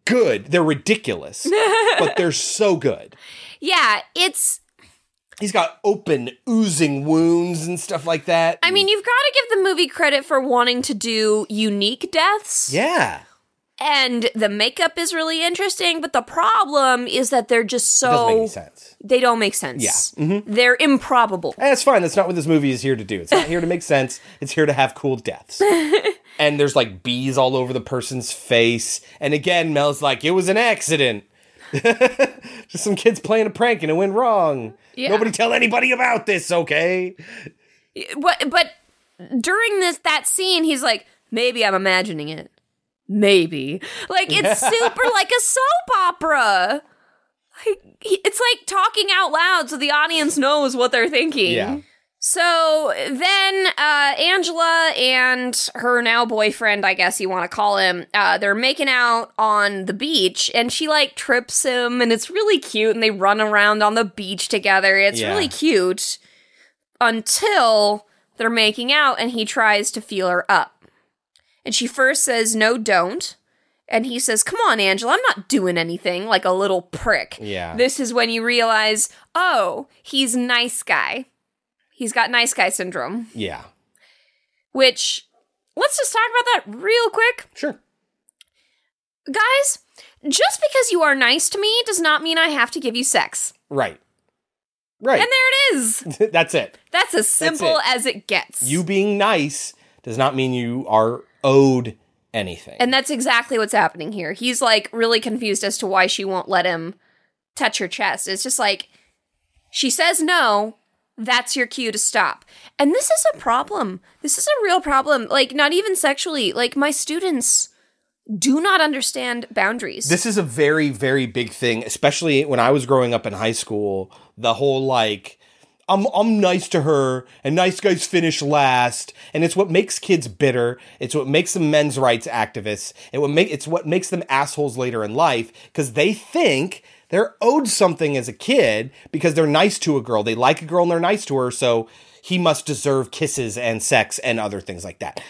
good. They're ridiculous, but they're so good. Yeah, it's. He's got open, oozing wounds and stuff like that. I mean, you've got to give the movie credit for wanting to do unique deaths. yeah. And the makeup is really interesting, but the problem is that they're just so. It doesn't make any sense. They don't make sense. Yeah. Mhm. They're improbable. And that's fine. That's not what this movie is here to do. It's not here to make sense. It's here to have cool deaths. and there's like bees all over the person's face. And again, Mel's like, it was an accident. Just some kids playing a prank and it went wrong. Yeah. Nobody tell anybody about this, okay? But, but during this that scene, he's like, maybe I'm imagining it. Maybe. Like, it's super like a soap opera. Like, it's like talking out loud so the audience knows what they're thinking. Yeah. So then uh, Angela and her now boyfriend, I guess you want to call him, uh, they're making out on the beach and she like trips him and it's really cute and they run around on the beach together. It's Yeah. really cute until they're making out and he tries to feel her up. And she first says, No, don't. And he says, Come on, Angela, I'm not doing anything like a little prick. Yeah. This is when you realize, oh, he's nice guy. He's got nice guy syndrome, Yeah. which let's just talk about that real quick. Sure. Guys, just because you are nice to me does not mean I have to give you sex. Right. Right. And there it is. That's it. That's as simple it. as it gets. You being nice does not mean you are owed anything. And that's exactly what's happening here. He's like really confused as to why she won't let him touch her chest. It's just like she says no, that's your cue to stop. And this is a problem. This is a real problem. Like not even sexually. Like my students do not understand boundaries. This is a very, very big thing, especially when I was growing up in high school. The whole like, I'm I'm nice to her, and nice guys finish last, and it's what makes kids bitter. It's what makes them men's rights activists. It what make it's what makes them assholes later in life because they think they're owed something as a kid because they're nice to a girl. They like a girl and they're nice to her, so he must deserve kisses and sex and other things like that.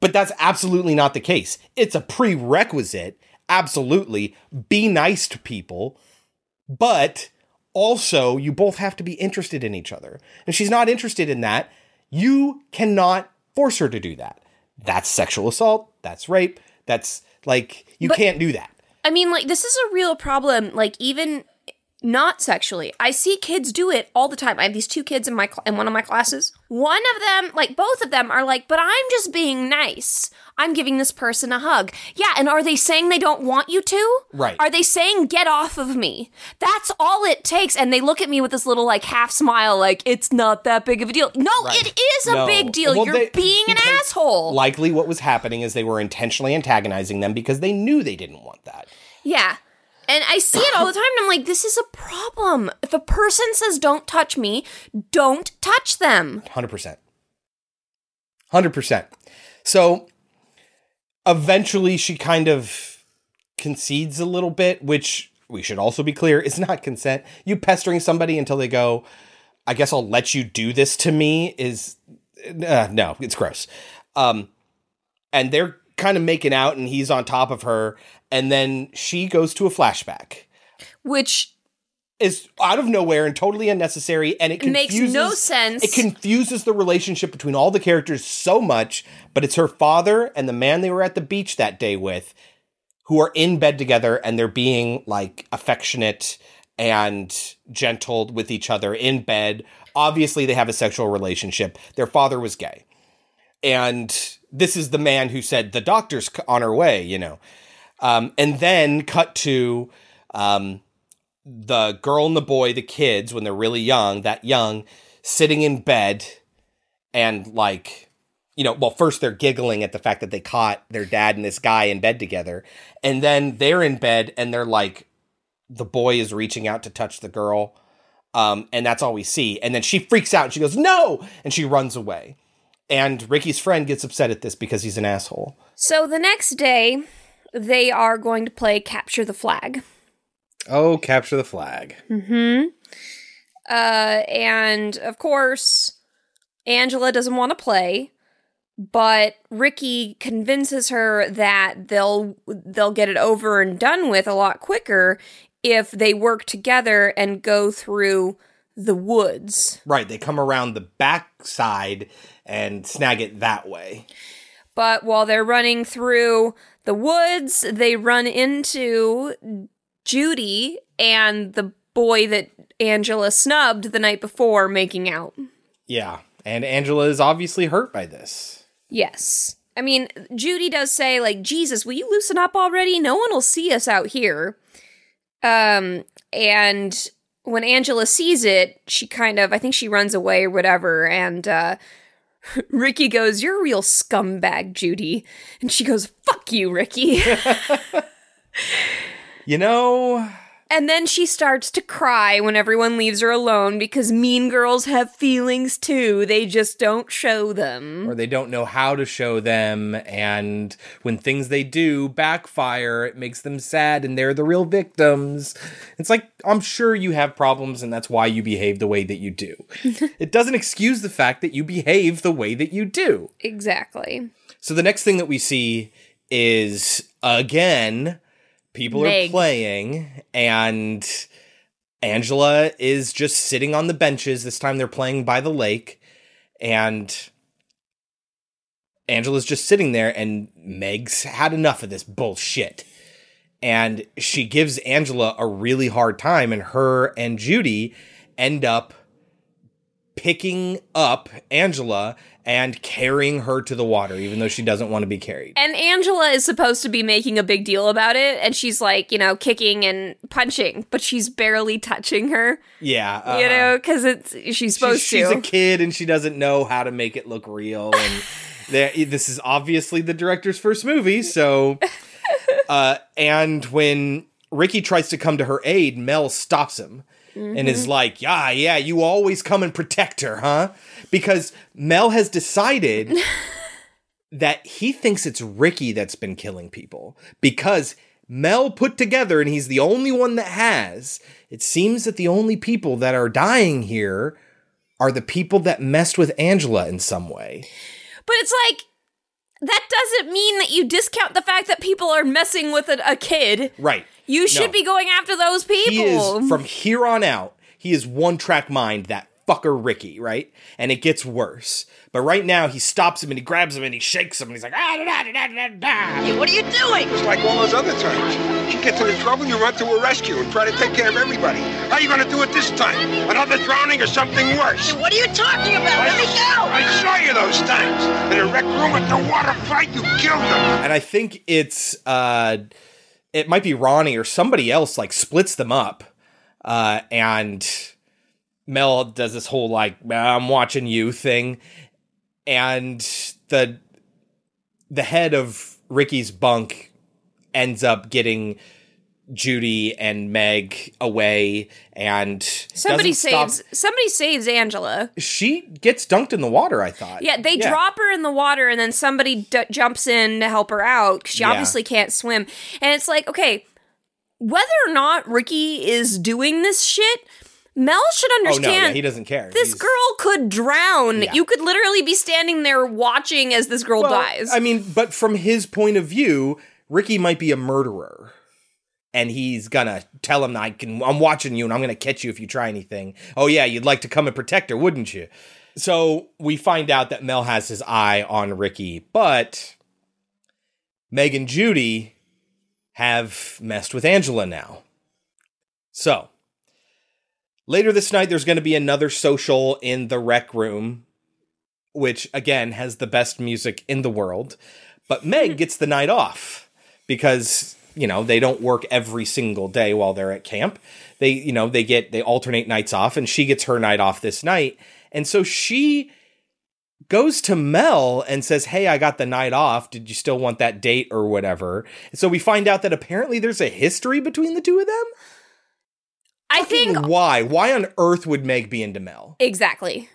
But that's absolutely not the case. It's a prerequisite. Absolutely. Be nice to people. But also, you both have to be interested in each other. And she's not interested in that. You cannot force her to do that. That's sexual assault. That's rape. That's like, you But- can't do that. I mean, like, this is a real problem. Like, even not sexually, I see kids do it all the time. I have these two kids in my cl- in one of my classes. One of them, like, both of them are like, "But I'm just being nice. I'm giving this person a hug." Yeah, and are they saying they don't want you to? Right. Are they saying get off of me? That's all it takes. And they look at me with this little like half smile, like it's not that big of a deal. No, Right. it is a No. big deal. Well, You're they- being an asshole. Likely what was happening is they were intentionally antagonizing them because they knew they didn't want that. Yeah. And I see it all the time, and I'm like, this is a problem. If a person says, don't touch me, don't touch them. 100%. 100%. So eventually she kind of concedes a little bit, which we should also be clear is not consent. You pestering somebody until they go, I guess I'll let you do this to me is uh, no, it's gross. Um, and they're kind of making out, and he's on top of her, and then she goes to a flashback, which is out of nowhere and totally unnecessary, and it Makes no sense. It confuses the relationship between all the characters so much, but it's her father and the man they were at the beach that day with, who are in bed together, and they're being like affectionate and gentle with each other in bed. Obviously, they have a sexual relationship. Their father was gay. And this is the man who said, The doctor's on her way, you know. Um, and then cut to um, the girl and the boy, the kids, when they're really young, that young, sitting in bed and like, you know, well, first they're giggling at the fact that they caught their dad and this guy in bed together. And then they're in bed and they're like, the boy is reaching out to touch the girl. Um, and that's all we see. And then she freaks out and she goes, no! And she runs away. And Ricky's friend gets upset at this because he's an asshole. So the next day, they are going to play Capture the Flag. Oh, capture the flag. Hmm. Uh, and of course, Angela doesn't want to play, but Ricky convinces her that they'll they'll get it over and done with a lot quicker if they work together and go through the woods. Right, they come around the back side and snag it that way. But while they're running through the woods, they run into Judy and the boy that Angela snubbed the night before making out. Yeah, and Angela is obviously hurt by this. Yes. I mean, Judy does say, like, Jesus, will you loosen up already? No one will see us out here. Um, and when Angela sees it, she kind of, I think she runs away or whatever, and, uh, Ricky goes, You're a real scumbag, Judy. And she goes, Fuck you, Ricky. You know, and then she starts to cry when everyone leaves her alone because mean girls have feelings too. They just don't show them. or they don't know how to show them, and when things they do backfire, it makes them sad and they're the real victims. It's like, I'm sure you have problems, and that's why you behave the way that you do. it doesn't excuse the fact that you behave the way that you do. Exactly. So the next thing that we see is again, people are playing, and Angela is just sitting on the benches. This time they're playing by the lake, and Angela's just sitting there, and Meg's had enough of this bullshit. And she gives Angela a really hard time, and her and Judy end up picking up Angela and carrying her to the water, even though she doesn't want to be carried. And Angela is supposed to be making a big deal about it, and she's like, you know, kicking and punching, but she's barely touching her, Yeah, you uh, know, because it's she's supposed she's, to. she's a kid and she doesn't know how to make it look real. And this is obviously the director's first movie, so. Uh, and when Ricky tries to come to her aid, Mel stops him and is Mhm. like, "Yeah, yeah, you always come and protect her, huh?" Because Mel has decided that he thinks it's Ricky that's been killing people because Mel put together, and he's the only one that has. It seems that the only people that are dying here are the people that messed with Angela in some way. But it's like that doesn't mean that you discount the fact that people are messing with a, a kid. Right. You should No. be going after those people. He is from here on out. He is one track mind. That fucker Ricky, right? And it gets worse. But right now, he stops him and he grabs him and he shakes him and he's like, ah, da, da, da, da, da, da. Hey, what are you doing? It's like all those other times. She gets into trouble, you run to a rescue and try to take care of everybody. How are you going to do it this time? Another drowning or something worse? What are you talking about? Let me go! I saw you those times. In a rec room at the water fight, you killed them. And I think it's uh it might be Ronnie or somebody else like splits them up. Uh and Mel does this whole like I'm watching you thing and the the head of Ricky's bunk ends up getting Judy and Meg away and somebody doesn't stop- saves somebody saves Angela. she gets dunked in the water, I thought. Yeah, they drop her in the water, and then somebody d- jumps in to help her out. She Yeah. obviously can't swim, and it's like, okay, whether or not Ricky is doing this shit, Mel should understand. Oh no, yeah, he doesn't care. this girl could drown. Yeah. You could literally be standing there watching as this girl Well, dies. I mean, but from his point of view, Ricky might be a murderer. And he's gonna tell him I can I'm watching you and I'm gonna catch you if you try anything. Oh yeah, you'd like to come and protect her, wouldn't you? So we find out that Mel has his eye on Ricky, but Meg and Judy have messed with Angela now. So later this night there's gonna be another social in the rec room which again has the best music in the world. But Meg gets the night off because you know, they don't work every single day while they're at camp. They, you know, they get they alternate nights off and she gets her night off this night. And so she goes to Mel and says, "Hey, I got the night off. Did you still want that date or whatever?" And so we find out that apparently there's a history between the two of them. Think Why? Why on earth would Meg be into Mel? exactly.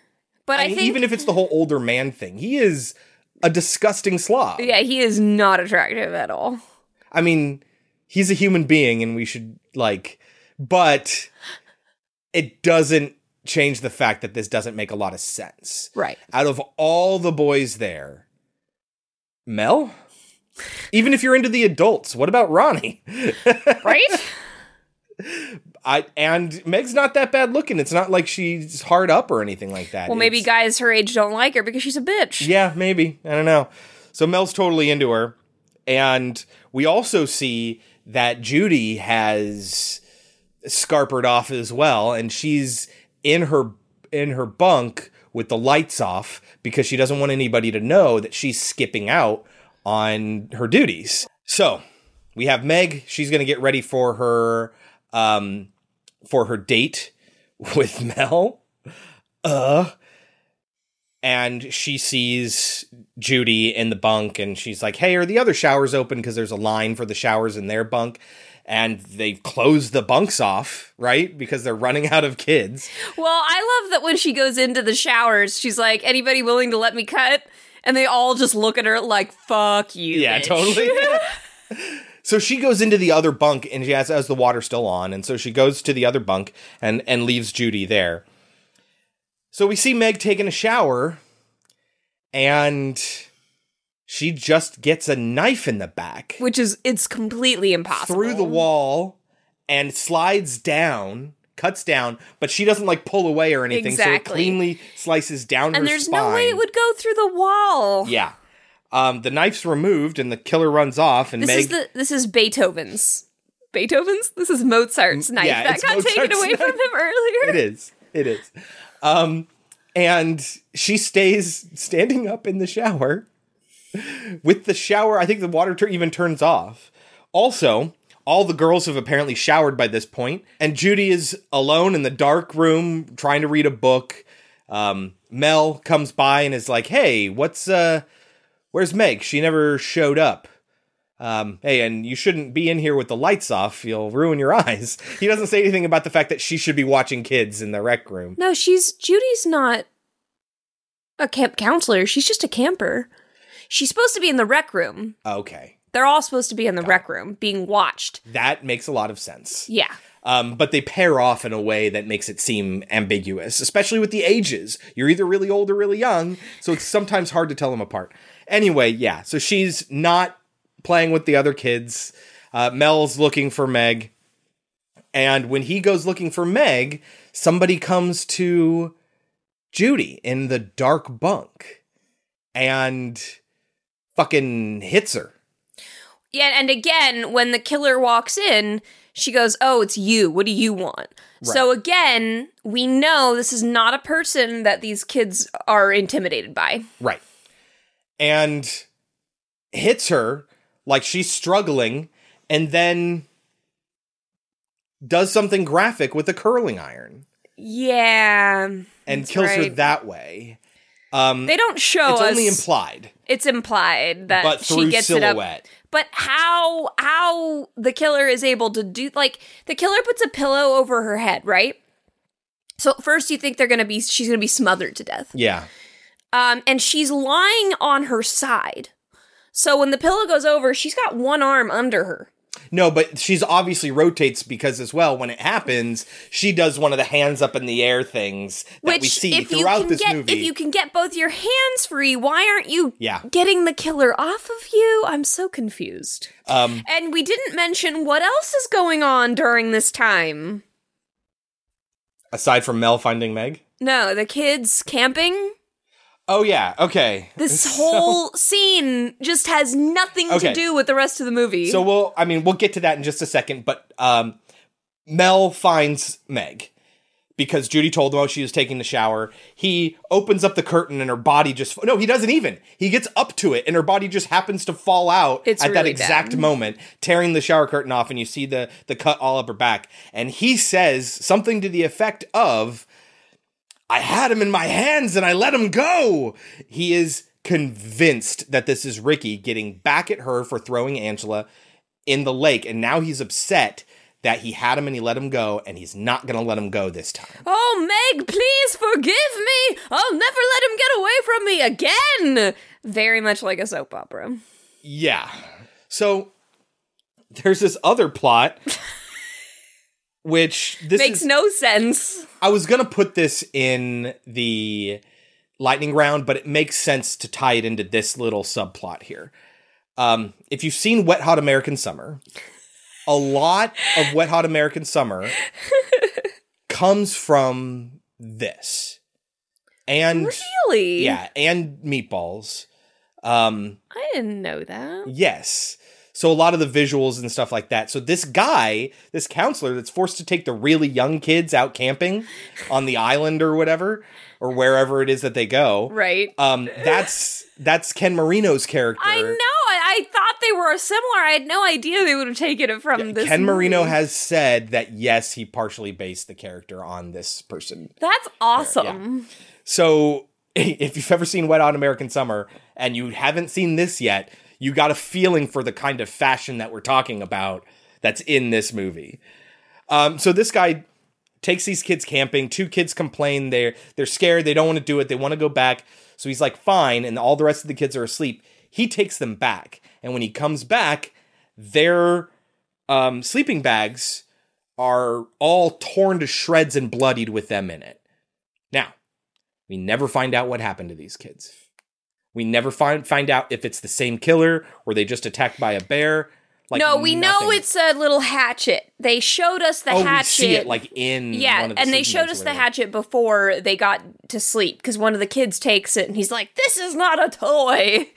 But I, I mean, think even if it's the whole older man thing, he is a disgusting slob. yeah, he is not attractive at all. I mean, he's a human being and we should like but it doesn't change the fact that this doesn't make a lot of sense. Right. Out of all the boys there, Mel? Even if you're into the adults, what about Ronnie? right? I and Meg's not that bad looking. It's not like she's hard up or anything like that. Well, maybe It's- guys her age don't like her because she's a bitch. Yeah, maybe. I don't know. So Mel's totally into her. And we also see that Judy has scarpered off as well, and she's in her in her bunk with the lights off because she doesn't want anybody to know that she's skipping out on her duties. So we have Meg. She's gonna get ready for her um for her date with Mel. Uh and she sees Judy in the bunk and she's like, "Hey, are the other showers open because there's a line for the showers in their bunk?" And they've closed the bunks off, right? Because they're running out of kids. Well, I love that when she goes into the showers, she's like, "Anybody willing to let me cut?" And they all just look at her like, "Fuck you." Yeah, bitch." totally. So she goes into the other bunk and she has, has the water still on, and so she goes to the other bunk and and leaves Judy there. So we see Meg taking a shower, and she just gets a knife in the back Which is it's completely impossible. through the wall and slides down, cuts down, but she doesn't like pull away or anything. So it cleanly slices down her and there's spine. no way it would go through the wall. Yeah. Um, the knife's removed and the killer runs off, and This Meg is the this is Beethoven's. Beethoven's? This is Mozart's knife yeah, that got taken Mozart's away from him earlier. it is. It is. Um, and she stays standing up in the shower with the shower. I think the water even turns off. Also, all the girls have apparently showered by this point, and Judy is alone in the dark room trying to read a book. Um, Mel comes by and is like, "Hey, what's uh, where's Meg? She never showed up." Um, hey, and you shouldn't be in here with the lights off. You'll ruin your eyes. He doesn't say anything about the fact that she should be watching kids in the rec room. No, she's Judy's not a camp counselor. She's just a camper. She's supposed to be in the rec room. Okay. They're all supposed to be in the rec room being watched. That makes a lot of sense. Yeah. Um, but they pair off in a way that makes it seem ambiguous, especially with the ages. You're either really old or really young, so it's sometimes hard to tell them apart. Anyway, yeah, so she's not playing with the other kids. Uh, Mel's looking for Meg. And when he goes looking for Meg, somebody comes to Judy in the dark bunk and fucking hits her. Yeah, and again, when the killer walks in, she goes, "Oh, it's you. What do you want?" So again, we know this is not a person that these kids are intimidated by. Right. And hits her like she's struggling and then does something graphic with a curling iron Yeah. and kills her that way. Um They don't show it's us. only implied, It's implied that but through she gets it up. silhouette. But how how the killer is able to do like the killer puts a pillow over her head, right? So at first you think they're gonna be she's gonna be smothered to death. Yeah. Um, and she's lying on her side. So when the pillow goes over, she's got one arm under her. No, but she's obviously rotates because as well when it happens, she does one of the hands up in the air things that Which we see if you throughout can this get movie. if you can get both your hands free, why aren't you Yeah. getting the killer off of you? I'm so confused. um And we didn't mention what else is going on during this time. aside from Mel finding Meg. No, the kids camping. Oh yeah, okay. This So- whole scene just has nothing Okay. to do with the rest of the movie. So we'll I mean we'll get to that in just a second, but um Mel finds Meg. because Judy told him while she was taking the shower. He opens up the curtain and her body just no, he doesn't even. He gets up to it and her body just happens to fall out It's at that exact bad. moment, tearing the shower curtain off, and you see the the cut all up her back. And he says something to the effect of, "I had him in my hands and I let him go." He is convinced that this is Ricky getting back at her for throwing Angela in the lake, and now he's upset that he had him and he let him go, and he's not going to let him go this time. Oh, Meg, please forgive me. I'll never let him get away from me again. Very much like a soap opera. Yeah. So there's this other plot, which this Makes is, no sense. I was gonna put this in the lightning round, but it makes sense to tie it into this little subplot here. Um, if you've seen Wet Hot American Summer, a lot of Wet Hot American Summer comes from this, and Really? yeah, and meatballs. Um, I didn't know that. Yes. So a lot of the visuals and stuff like that. So this guy, this counselor that's forced to take the really young kids out camping on the island or whatever or wherever it is that they go. Right. Um that's that's Ken Marino's character. I know. I, I thought they were similar. I had no idea they would have taken it from this. Ken Marino has said that yes, he partially based the character on this person. That's awesome. So if you've ever seen Wet Hot American Summer and you haven't seen this yet, you got a feeling for the kind of fashion that we're talking about that's in this movie. Um, so this guy takes these kids camping. Two kids complain they're they're scared. They don't want to do it. They want to go back. So he's like, fine. And all the rest of the kids are asleep. He takes them back. And when he comes back, their um, sleeping bags are all torn to shreds and bloodied with them in it. Now, we never find out what happened to these kids. We never find find out if it's the same killer or they just attacked by a bear. Like no, we know it's a little hatchet. They showed us the oh, hatchet. we see it like in yeah, one of the and they showed us the hatchet before they got to sleep because one of the kids takes it and he's like, "This is not a toy."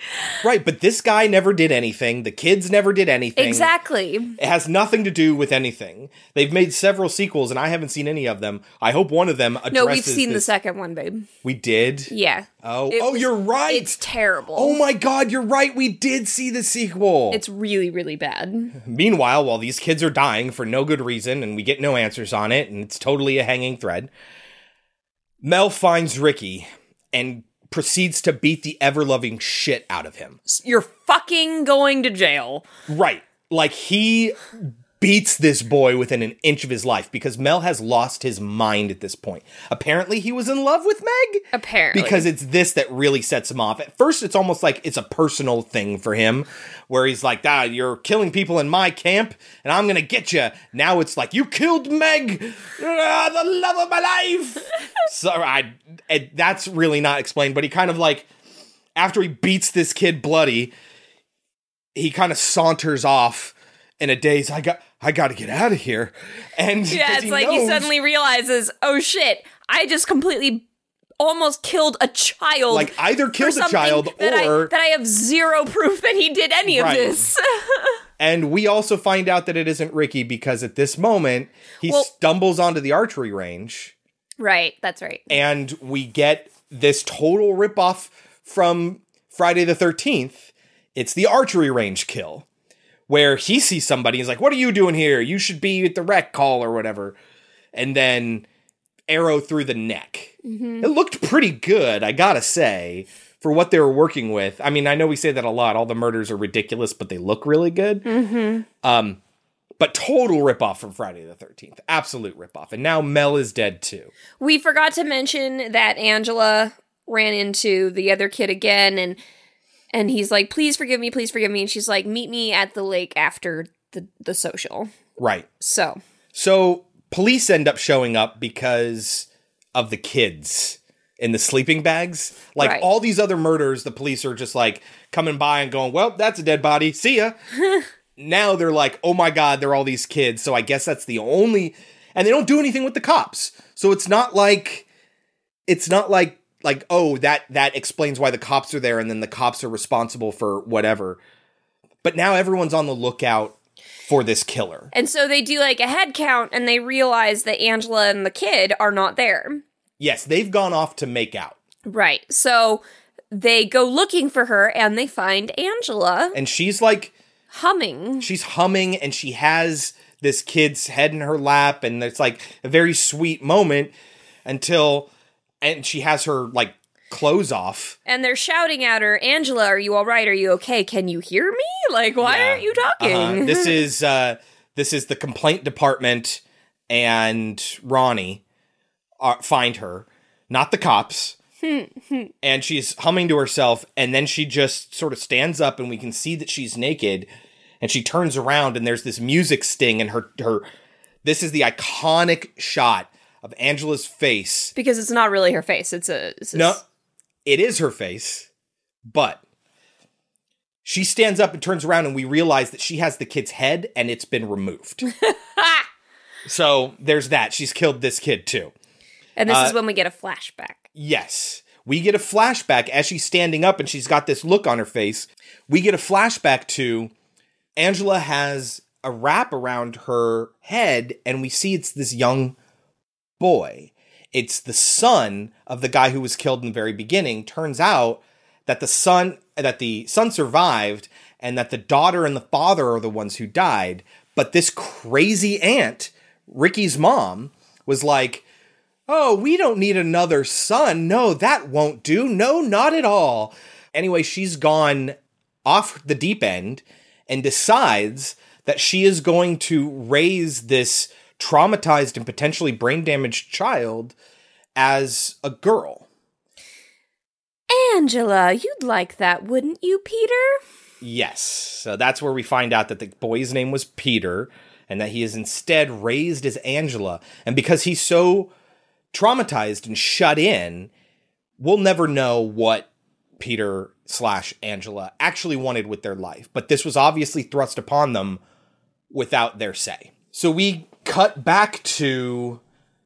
Right, but this guy never did anything. The kids never did anything. Exactly. It has nothing to do with anything. They've made several sequels, and I haven't seen any of them. I hope one of them addresses. No, we've seen the second one, babe. We did. Yeah. Oh, It oh, was- you're right. It's terrible. Oh my god, you're right. We did see the sequel. It's really, really bad. Meanwhile, while these kids are dying for no good reason and we get no answers on it, and it's totally a hanging thread, Mel finds Ricky and proceeds to beat the ever loving shit out of him. You're fucking going to jail. Right. Like he beats this boy within an inch of his life because Mel has lost his mind at this point. Apparently, he was in love with Meg. Apparently. Because it's this that really sets him off. At first, it's almost like it's a personal thing for him where he's like, ah, you're killing people in my camp and I'm going to get you. Now it's like, you killed Meg, ah, the love of my life. so I, it, that's really not explained, but he kind of like, after he beats this kid bloody, he kind of saunters off in a daze. I got, I got to get out of here. And yeah, it's he like he suddenly realizes, oh shit, I just completely almost killed a child. Like, either killed a child that I- or- that I have zero proof that he did any of this. And we also find out that it isn't Ricky because at this moment he Well- stumbles onto the archery range right, that's right. and we get this total ripoff from Friday the 13th. It's the archery range kill where he sees somebody. He's like, What are you doing here? You should be at the rec call or whatever. And then arrow through the neck. Mhm. It looked pretty good, I gotta say, for what they were working with. I mean, I know we say that a lot. All the murders are ridiculous, but they look really good. Mm-hmm. Um, but total ripoff from Friday the 13th. Absolute ripoff. And now Mel is dead too. We forgot to mention that Angela ran into the other kid again and and he's like, please forgive me, please forgive me. And she's like, meet me at the lake after the, the social. Right. So So police end up showing up because of the kids in the sleeping bags. Like Right. all these other murders, the police are just like coming by and going, well, that's a dead body. See ya. now they're like, oh my God, they're all these kids. So I guess that's the only. And they don't do anything with the cops. So it's not like. It's not like like oh that that explains why the cops are there and then the cops are responsible for whatever but now everyone's on the lookout for this killer. And so they do like a head count and they realize that Angela and the kid are not there. Yes, they've gone off to make out. Right. So they go looking for her and they find Angela And she's like humming. she's humming and she has this kid's head in her lap and it's like a very sweet moment until and she has her like clothes off. And they're shouting at her, Angela, are you all right? Are you okay? Can you hear me? Like, why Yeah. aren't you talking? Uh-huh. This is uh this is the complaint department and Ronnie uh, find her, not the cops. and she's humming to herself and then she just sort of stands up and we can see that she's naked and she turns around and there's this music sting and her her this is the iconic shot of Angela's face. because it's not really her face. It's a. It's No, it is her face, but she stands up and turns around and we realize that she has the kid's head and it's been removed. so there's that. She's killed this kid too. And this Uh, is when we get a flashback. Yes. We get a flashback as she's standing up and she's got this look on her face. We get a flashback to Angela has a wrap around her head and we see it's this young boy. It's the son of the guy who was killed in the very beginning. Turns out that the son that the son survived and that the daughter and the father are the ones who died. But this crazy aunt, Ricky's mom, was like, Oh, we don't need another son. No, that won't do. No, not at all. Anyway, she's gone off the deep end and decides that she is going to raise this traumatized and potentially brain damaged child as a girl. Angela, you'd like that, wouldn't you, Peter? Yes. So that's where we find out that the boy's name was Peter and that he is instead raised as Angela. And because he's so traumatized and shut in, we'll never know what Peter slash Angela actually wanted with their life. But this was obviously thrust upon them without their say. So we cut back to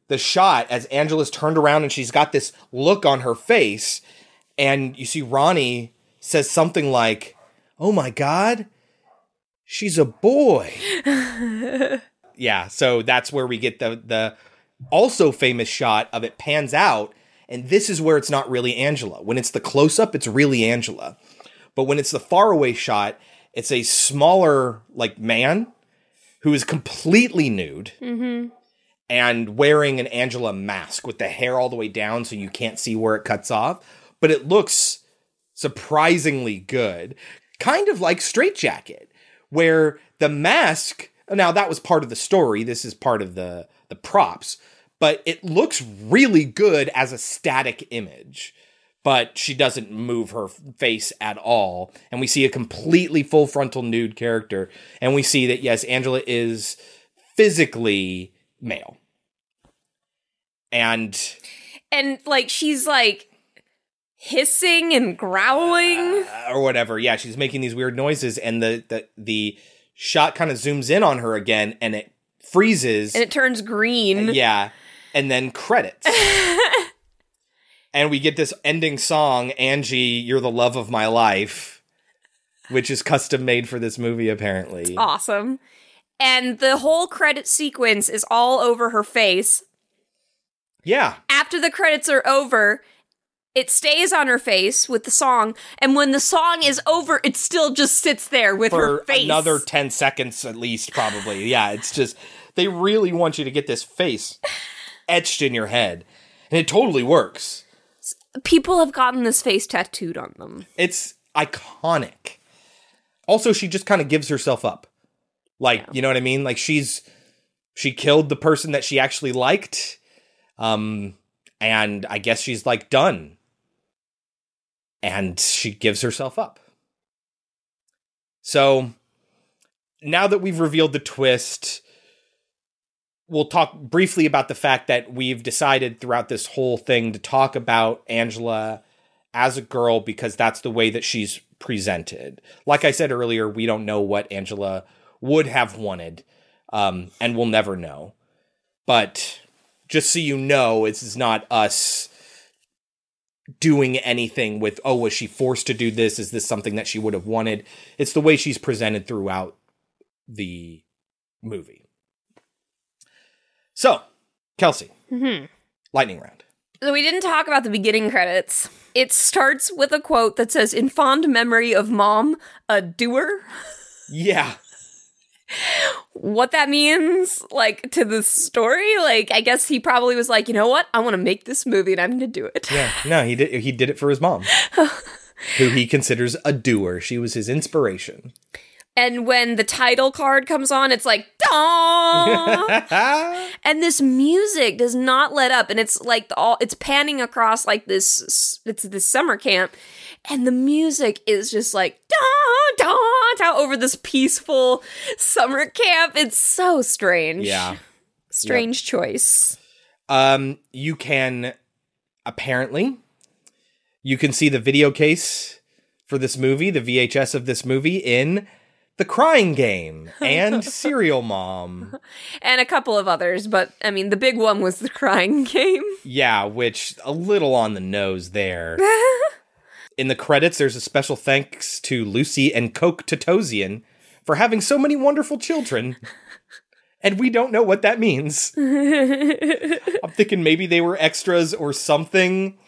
the shot as Angela's turned around and she's got this look on her face. And you see Ronnie says something like, Oh my God, she's a boy. yeah, so that's where we get the the also famous shot of it pans out, and this is where it's not really Angela. When it's the close up, it's really Angela, but when it's the far away shot, it's a smaller like man who is completely nude Mm-hmm. and wearing an Angela mask with the hair all the way down so you can't see where it cuts off, but it looks surprisingly good. Kind of like Strait-Jacket, where the mask now that was part of the story, this is part of the the props, but it looks really good as a static image. But she doesn't move her face at all. And we see a completely full frontal nude character. And we see that, yes, Angela is physically male. And And like she's like hissing and growling. Uh, or whatever. Yeah, she's making these weird noises, and the the the shot kind of zooms in on her again, and it freezes. and it turns green. yeah, and then credits. and we get this ending song, "Angie, You're the Love of My Life," which is custom made for this movie, apparently. Awesome. And the whole credit sequence is all over her face. Yeah, After the credits are over, it stays on her face with the song, and when the song is over, it still just sits there with her face. another ten seconds at least, probably. yeah, it's just they really want you to get this face etched in your head, and it totally works. People have gotten this face tattooed on them. It's iconic. Also, she just kind of gives herself up. Like, you know what I mean? Like she's she killed the person that she actually liked. Um and I guess she's like done. And she gives herself up. So, now that we've revealed the twist, we'll talk briefly about the fact that we've decided throughout this whole thing to talk about Angela as a girl because that's the way that she's presented. Like I said earlier, we don't know what Angela would have wanted, um, and we'll never know. But just so you know, this is not us doing anything with, oh, was she forced to do this? Is this something that she would have wanted? It's the way she's presented throughout the movie. So, Kelsey, Mhm. lightning round. So we didn't talk about the beginning credits. It starts with a quote that says, In fond memory of mom, a doer. Yeah. What that means, like, to the story, like, I guess he probably was like, you know what? I want to make this movie and I'm going to do it. Yeah. No, he did he did it for his mom. who he considers a doer. She was his inspiration. And when the title card comes on, it's like, and this music does not let up. And it's like the, all it's panning across like this it's this summer camp. And the music is just like dawn, dawn over this peaceful summer camp. It's so strange. Yeah. Strange choice. Um, you can apparently you can see the video case for this movie, the VHS of this movie in The Crying Game and Serial Mom. And a couple of others, but I mean the big one was the crying game. Yeah, which a little on the nose there. in the credits, there's a special thanks to Lucy and Coke Totosian for having so many wonderful children. And we don't know what that means. I'm thinking maybe they were extras or something.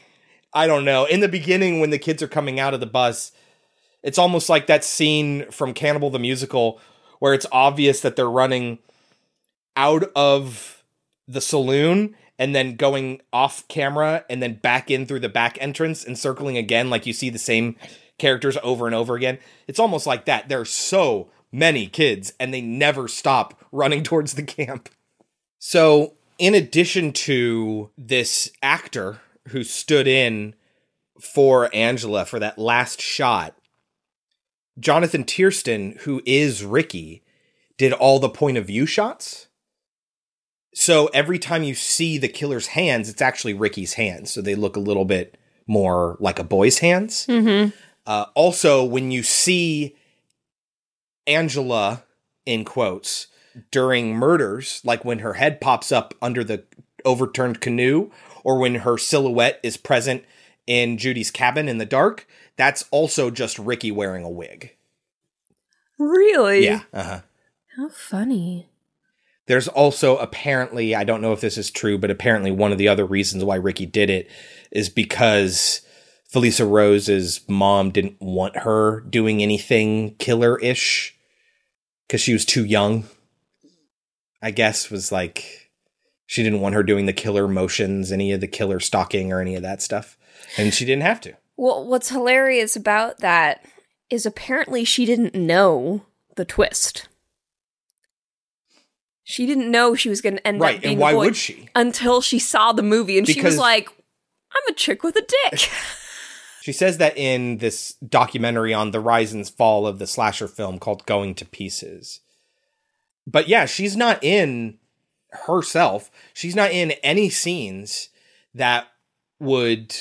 I don't know. In the beginning, when the kids are coming out of the bus, it's almost like that scene from Cannibal the Musical where it's obvious that they're running out of the saloon and then going off camera and then back in through the back entrance and circling again like you see the same characters over and over again. It's almost like that. There are so many kids and they never stop running towards the camp. So, in addition to this actor who stood in for Angela for that last shot, Jonathan Tiersten, who is Ricky, did all the point of view shots. So every time you see the killer's hands, it's actually Ricky's hands. So they look a little bit more like a boy's hands. Mm-hmm. Uh, also, when you see Angela, in quotes, during murders, like when her head pops up under the overturned canoe, or when her silhouette is present in Judy's cabin in the dark, that's also just Ricky wearing a wig. Really? Yeah. Uh huh. How funny. There's also apparently, I don't know if this is true, but apparently one of the other reasons why Ricky did it is because Felisa Rose's mom didn't want her doing anything killer ish because she was too young. I guess was like she didn't want her doing the killer motions, any of the killer stalking or any of that stuff. And she didn't have to. Well, what's hilarious about that is apparently she didn't know the twist. She didn't know she was going to end Right, up being and a why would she? Until she saw the movie and she was like, "I'm a chick with a dick." She says that in this documentary on the rise and fall of the slasher film called Going to Pieces. But yeah, she's not in herself. She's not in any scenes that would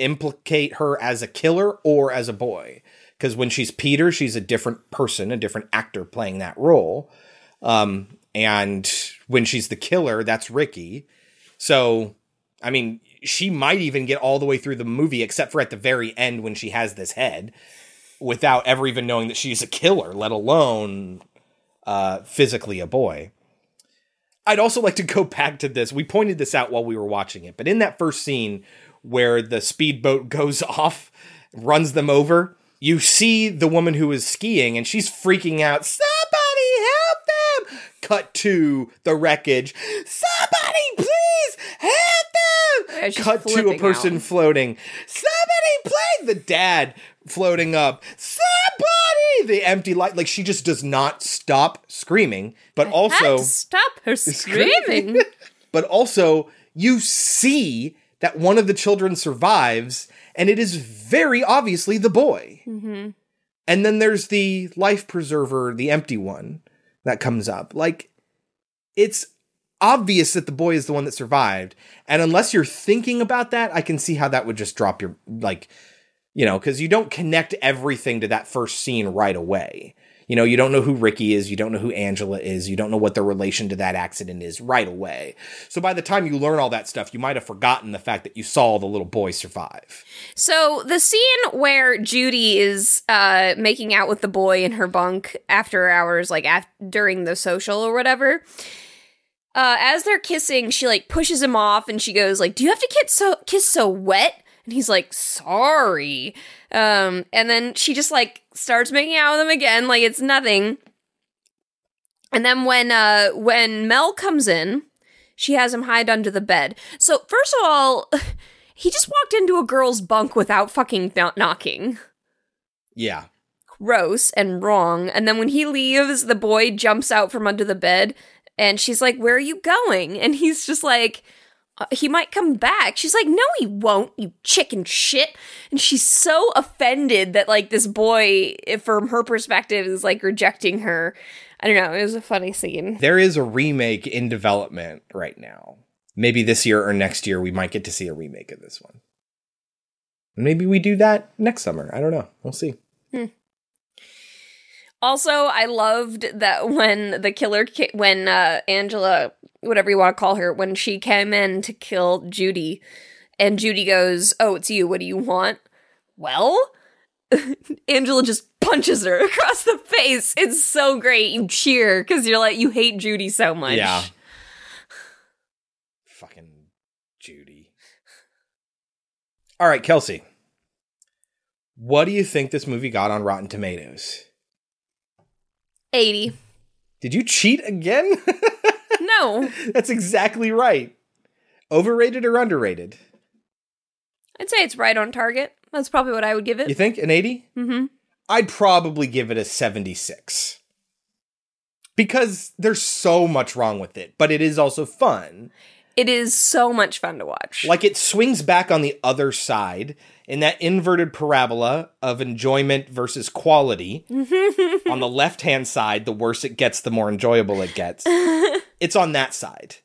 implicate her as a killer or as a boy. Because when she's Peter, she's a different person, a different actor playing that role. Um, and when she's the killer, that's Ricky. So, I mean, she might even get all the way through the movie, except for at the very end when she has this head, without ever even knowing that she's a killer, let alone uh, physically a boy. I'd also like to go back to this. We pointed this out while we were watching it, but in that first scene where the speedboat goes off, runs them over, you see the woman who is skiing and she's freaking out. Somebody help them! Cut to the wreckage. Somebody please help them! Yeah, Cut to a person out. floating. Somebody please! The dad floating up. Somebody! The empty light. Like she just does not stop screaming, but Had also stop her screaming. but also you see that one of the children survives and it is very obviously the boy. Mm-hmm. and then there's the life preserver the empty one that comes up. Like it's obvious that the boy is the one that survived and unless you're thinking about that i can see how that would just drop your like you know because you don't connect everything to that first scene right away You know, you don't know who Ricky is, you don't know who Angela is, you don't know what their relation to that accident is right away. So by the time you learn all that stuff, you might have forgotten the fact that you saw the little boy survive. So the scene where Judy is uh, making out with the boy in her bunk after hours, like af- during the social or whatever, uh, as they're kissing, she like pushes him off and she goes like, "Do you have to kiss so kiss so wet?" And he's like, "Sorry." Um, and then she just like starts making out with him again, like it's nothing. And then when uh when Mel comes in, she has him hide under the bed. So first of all, he just walked into a girl's bunk without fucking kno- knocking. Yeah. Gross and wrong. And then when he leaves, the boy jumps out from under the bed and she's like, Where are you going? And he's just like, "Uh, Uh, he might come back. She's like, No, he won't, you chicken shit. And she's so offended that, like, this boy, if from her perspective, is like rejecting her. I don't know. It was a funny scene. There is a remake in development right now. Maybe this year or next year we might get to see a remake of this one. Maybe we do that next summer. I don't know. We'll see. Hmm. Also, I loved that when the killer, ki- when uh, Angela, whatever you want to call her, when she came in to kill Judy, and Judy goes, "Oh, it's you. What do you want?" Well, Angela just punches her across the face. It's so great. You cheer because you're like, you hate Judy so much. Yeah. Fucking Judy. All right, Kelsey. What do you think this movie got on Rotten Tomatoes? 80. Did you cheat again? No, That's exactly right. Overrated or underrated? I'd say it's right on target. That's probably what I would give it. You think an 80? Mm-hmm. I'd probably give it a 76. Because there's so much wrong with it, but it is also fun. It is so much fun to watch. Like it swings back on the other side in that inverted parabola of enjoyment versus quality. on the left hand side, the worse it gets, the more enjoyable it gets. it's on that side.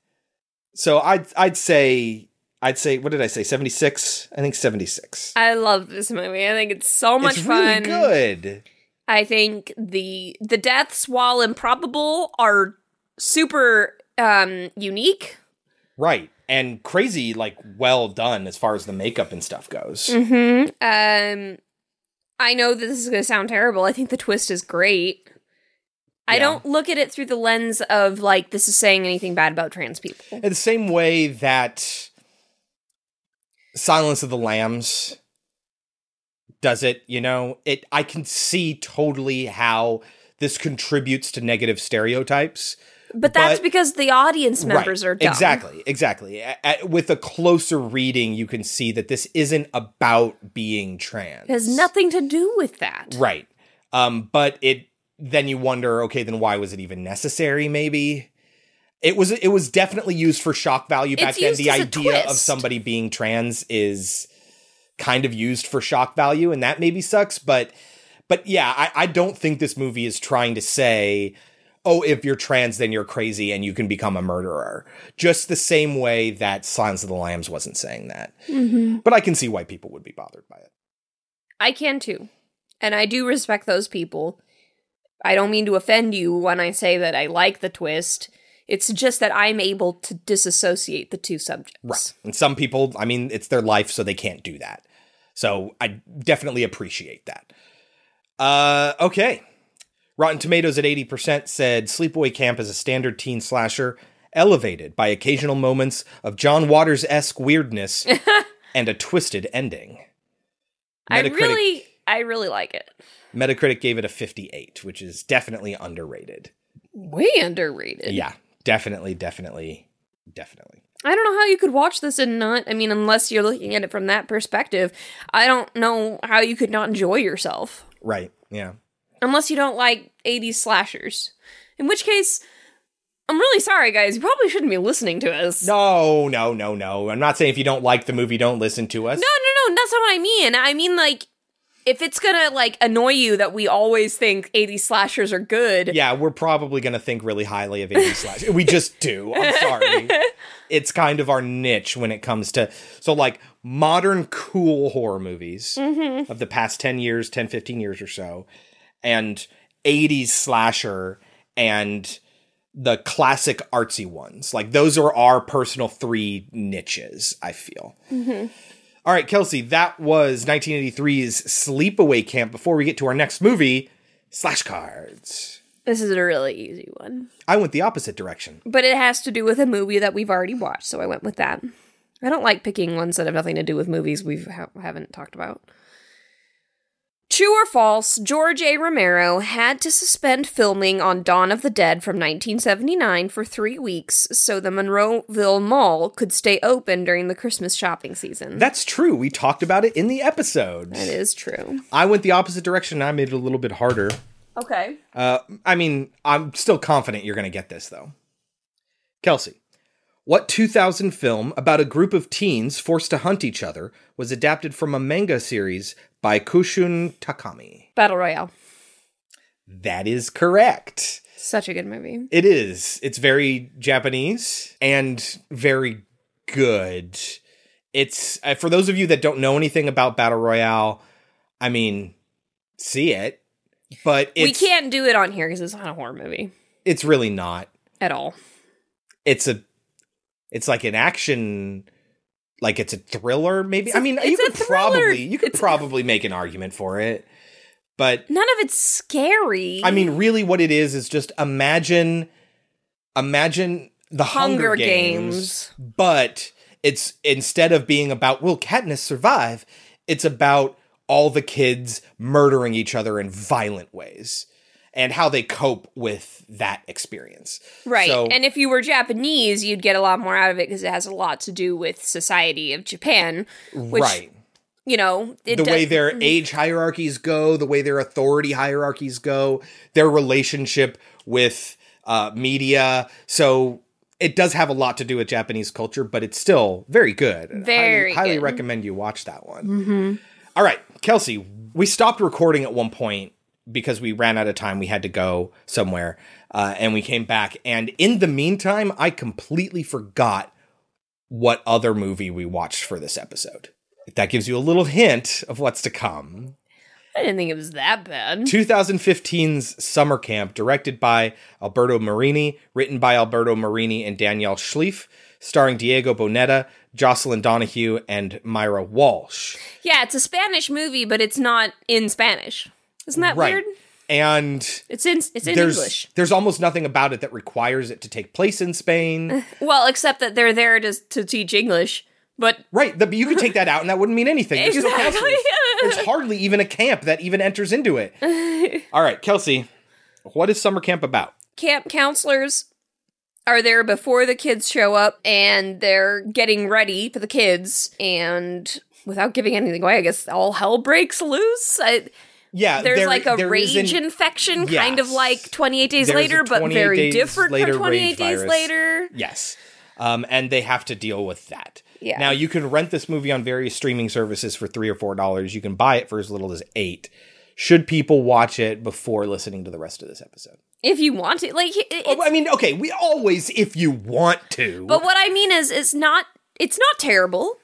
So I'd I'd say I'd say what did I say? 76? I think 76. I love this movie. I think it's so much it's fun. really good. I think the the deaths, while improbable, are super um unique. Right. And crazy like well done as far as the makeup and stuff goes. Mm-hmm. Um, I know that this is going to sound terrible. I think the twist is great. I don't look at it through the lens of like this is saying anything bad about trans people. In the same way that Silence of the Lambs does it, you know, it I can see totally how this contributes to negative stereotypes. But that's But- because the audience members Right, are dumb. Exactly, exactly. With a closer reading, you can see that this isn't about being trans. It has nothing to do with that. Right. Um, but it then you wonder, okay, then why was it even necessary? Maybe it was. It was definitely used for shock value back then. The idea of somebody being trans is kind of used for shock value, and that maybe sucks. But but yeah, I, I don't think this movie is trying to say. Oh, if you're trans, then you're crazy and you can become a murderer. Just the same way that Silence of the Lambs wasn't saying that. Mm-hmm. But I can see why people would be bothered by it. I can too. And I do respect those people. I don't mean to offend you when I say that I like the twist. It's just that I'm able to disassociate the two subjects. Right. And some people, I mean, it's their life, so they can't do that. So I definitely appreciate that. Uh, okay. Rotten Tomatoes at 80% said Sleepaway Camp is a standard teen slasher, elevated by occasional moments of John Waters esque weirdness and a twisted ending. I really, I really like it. Metacritic gave it a 58, which is definitely underrated. Way underrated. Yeah, definitely, definitely, definitely. I don't know how you could watch this and not. I mean, unless you're looking at it from that perspective, I don't know how you could not enjoy yourself. Right. Yeah. Unless you don't like 80s slashers. In which case, I'm really sorry, guys. You probably shouldn't be listening to us. No, no, no, no. I'm not saying if you don't like the movie, don't listen to us. No, no, no. That's not what I mean. I mean, like, if it's gonna, like, annoy you that we always think 80s slashers are good. Yeah, we're probably going to think really highly of 80s slashers We just do. I'm sorry. it's kind of our niche when it comes to so like modern cool horror movies Mhm. of the past 10 years, 10 15 years or so. And 80s slasher and the classic artsy ones. Like those are our personal three niches, I feel. Mm-hmm. All right, Kelsey, that was 1983's Sleepaway Camp. Before we get to our next movie, Slash Cards. This is a really easy one. I went the opposite direction. But it has to do with a movie that we've already watched, so I went with that. I don't like picking ones that have nothing to do with movies we ha- haven't talked about. True or false, George A. Romero had to suspend filming on Dawn of the Dead from 1979 for three weeks so the Monroeville Mall could stay open during the Christmas shopping season. That's true. We talked about it in the episode. That is true. I went the opposite direction and I made it a little bit harder. Okay. Uh, I mean, I'm still confident you're going to get this, though. Kelsey, what 2000 film about a group of teens forced to hunt each other was adapted from a manga series by Koushun Takami? Battle Royale. That is correct. Such a good movie. It is. It's very Japanese and very good. It's uh, for those of you that don't know anything about Battle Royale, I mean, see it, but We can't do it on here because it's not a horror movie it's really not. at all. It's a it's like an action like it's a thriller maybe. It's a- I mean, it's you could probably you could probably make an argument for it. But None of it's scary. I mean, really, what it is is just imagine, imagine the Hunger, Hunger Games, Games. but it's instead of being about will Katniss survive, it's about all the kids murdering each other in violent ways and how they cope with that experience. Right. So- and if you were Japanese, you'd get a lot more out of it because it has a lot to do with society of Japan. Which, right. You know, the does- way their age hierarchies go, the way their authority hierarchies go, their relationship with uh, media. So it does have a lot to do with Japanese culture, but it's still very good. Very highly, highly good. recommend you watch that one. Mhm. All right, Kelsey, we stopped recording at one point because we ran out of time. We had to go somewhere, uh, and we came back. And in the meantime, I completely forgot what other movie we watched for this episode. If that gives you a little hint of what's to come. I didn't think it was that bad. 2015's Summer Camp, directed by Alberto Marini, written by Alberto Marini and Danielle Schleif, starring Diego Boneta, Jocelin Donahue, and Maiara Walsh. Yeah, it's a Spanish movie, but it's not in Spanish. Isn't that Right. weird? And It's in it's in there's English. there's almost nothing about it that requires it to take place in Spain. Well, except that they're there to to teach English. But right, the, you could take that out and that wouldn't mean anything. There's Exactly. There's hardly even a camp that even enters into it. All right, Kelsey, what is summer camp about? camp counselors are there before the kids show up and they're getting ready for the kids and without giving anything away i guess all hell breaks loose I, Yeah, there's there- like a there rage isn't- infection kind of like 28 days There's later but very days different later from 28 days virus. later Yes. Um, and they have to deal with that. Yeah. Now you can rent this movie on various streaming services for three or four dollars. You can buy it for as little as eight. Should people watch it before listening to the rest of this episode? if you want to like Oh, I mean, okay, we always, if you want to. but what i mean is it's not it's not terrible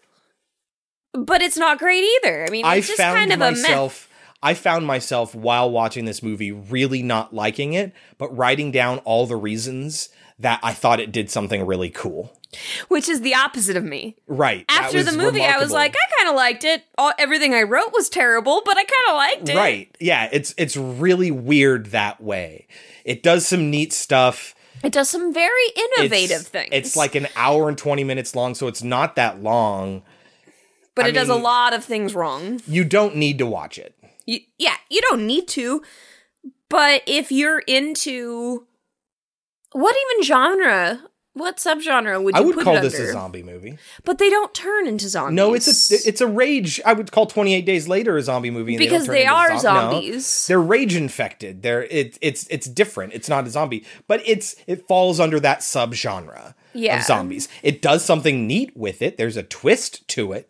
but it's not great either i mean I it's just found kind of a mess myself. I found myself while watching this movie really not liking it, but writing down all the reasons that I thought it did something really cool. which is the opposite of me Right. after the movie, I was like, I kind of liked it. All, everything I wrote was terrible, but I kind of liked it. Right. Yeah, it's it's really weird that way. It does some neat stuff. It does some very innovative it's, things. It's like an hour and 20 minutes long, so it's not that long. but I it does a lot of things wrong. You don't need to watch it. You, yeah, you don't need to. But if you're into what even genre, what subgenre would you I would put call it this a zombie movie. But they don't turn into zombies. No, it's a it's a rage. I would call 28 Days Later a zombie movie Because they into are zom- no. zombies. they're rage infected. They're it, it's it's different. It's not a zombie, but it's it falls under that subgenre Yeah. of zombies. It does something neat with it. There's a twist to it.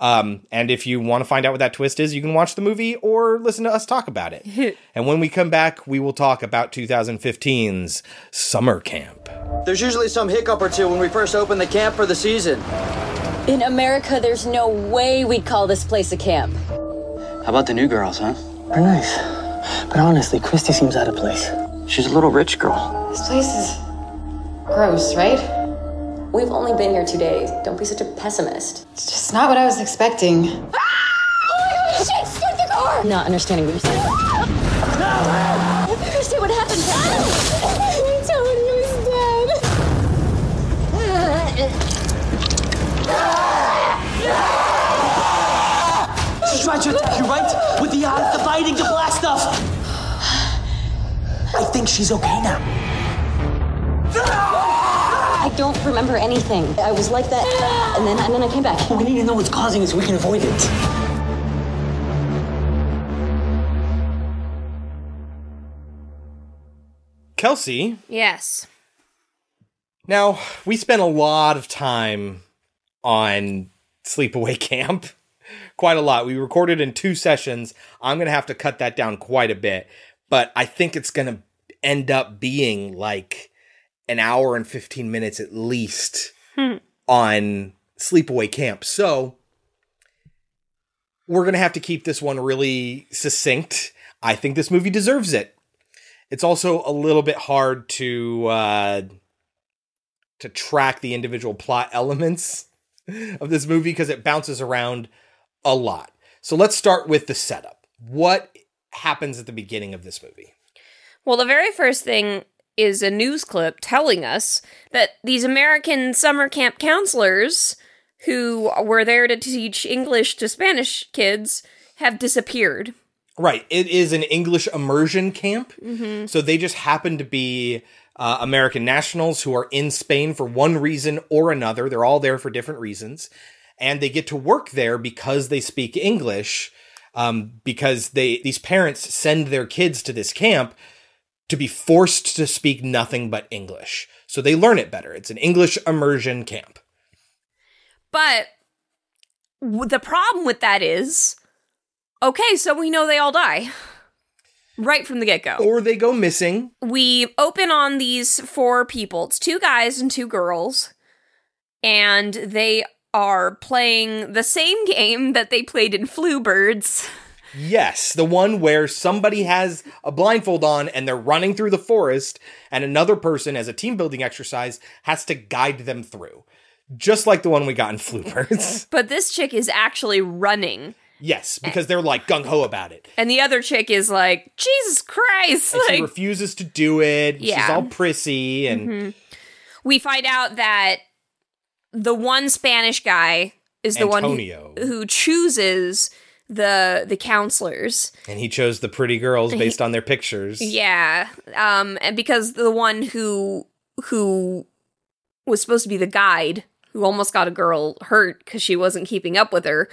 Um, and if you want to find out what that twist is, you can watch the movie or listen to us talk about it. and when we come back, we will talk about 2015's Summer Camp. There's usually some hiccup or two when we first open the camp for the season. In America, there's no way we'd call this place a camp. How about the new girls, huh? They're nice. But honestly, Christy seems out of place. She's a little rich girl. This place is gross, right? We've only been here two days. Don't be such a pessimist. It's just not what I was expecting. Ah! Oh my god, shit! Start the car! Not understanding what you're saying. I don't understand what happened. Tony She tried to attack you, right? With the eyes, the biting, the black stuff. I think she's okay now. I don't remember anything. I was like that, and then and then I came back. We need to know what's causing it so we can avoid it. Kelsey, Yes. now we spent a lot of time on Sleepaway Camp. Quite a lot. We recorded in two sessions. I'm going to have to cut that down quite a bit, but I think it's going to end up being like an hour and 15 minutes at least Hmm. on Sleepaway Camp. So we're going to have to keep this one really succinct. I think this movie deserves it. It's also a little bit hard to uh, to track the individual plot elements of this movie because it bounces around a lot. So let's start with the setup. What happens at the beginning of this movie? Well, the very first thing is a news clip telling us that these American summer camp counselors who were there to teach English to Spanish kids have disappeared. Right. It is an English immersion camp. Mhm. So they just happen to be uh, American nationals who are in Spain for one reason or another. They're all there for different reasons. And they get to work there because they speak English. Um, because they these parents send their kids to this camp to be forced to speak nothing but English. So they learn it better. It's an English immersion camp. But w- the problem with that is okay, so we know they all die right from the get go. Or they go missing. We open on these four people it's two guys and two girls, and they are playing the same game that they played in Flu Birds. Yes, the one where somebody has a blindfold on and they're running through the forest, and another person, as a team building exercise, has to guide them through. Just like the one we got in Floopers. But this chick is actually running. yes, because they're like gung ho about it. And the other chick is like, Jesus Christ! And she refuses to do it. She's Yeah. all prissy and Mhm. we find out that the one Spanish guy is the Antonio. one who, who chooses the the counselors. and he chose the pretty girls based on their pictures. Yeah, um, and because the one who who was supposed to be the guide, who almost got a girl hurt because she wasn't keeping up with her,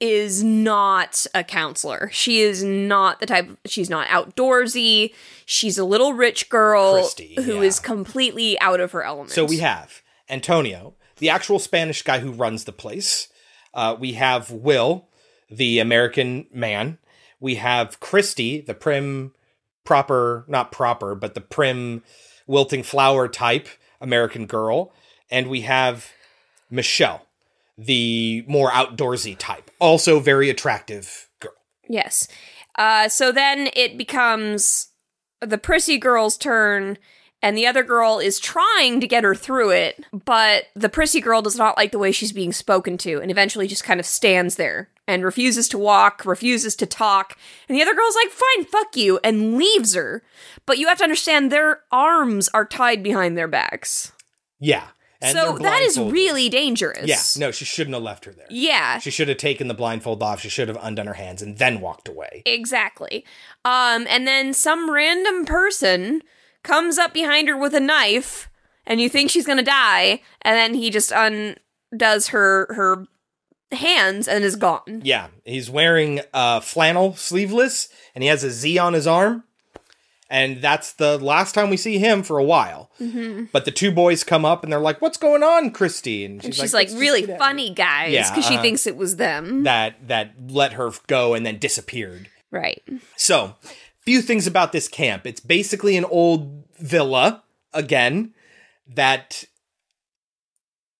is not a counselor. She is not the type. She's not outdoorsy. She's a little rich girl Christy, who is completely out of her element. So we have Antonio, the actual Spanish guy who runs the place. Uh, we have Will, the American man. We have Christy, the prim, proper, not proper, but the prim, wilting flower type American girl. And we have Michelle, the more outdoorsy type, also very attractive girl. Yes. Uh, so then it becomes the prissy girl's turn, and the other girl is trying to get her through it, but the prissy girl does not like the way she's being spoken to, and eventually just kind of stands there and refuses to walk, refuses to talk. And the other girl's like, fine, fuck you, and leaves her. But you have to understand their arms are tied behind their backs. Yeah. And so that is really dangerous. Yeah, no, she shouldn't have left her there. Yeah. She should have taken the blindfold off. She should have undone her hands and then walked away. Exactly. Um, and then some random person comes up behind her with a knife, and you think she's gonna die, and then he just undoes her her hands and is gone. Yeah, he's wearing uh, flannel sleeveless and he has a Z on his arm. And that's the last time we see him for a while. Mm-hmm. But the two boys come up and they're like, What's going on, Christy? And And she's, she's like, like, really funny, guys, Yeah, because she uh-huh. thinks it was them. that that let her go and then disappeared. right. So, few things about this camp. It's basically an old villa again that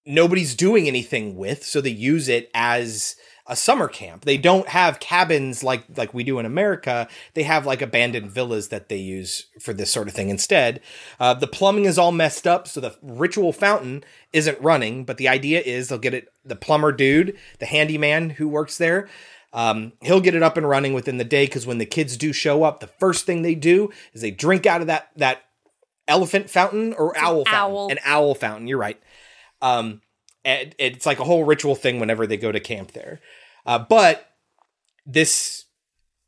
nobody's doing anything with, so they use it as a summer camp. They don't have cabins like like we do in America. They have like abandoned villas that they use for this sort of thing instead. Uh, the plumbing is all messed up, so the ritual fountain isn't running. But the idea is they'll get it. The plumber dude, the handyman who works there, um, he'll get it up and running within the day. Because when the kids do show up, the first thing they do is they drink out of that that elephant fountain or owl fountain, owl. an owl fountain. You're right. Um, and it's like a whole ritual thing whenever they go to camp there. Uh, but this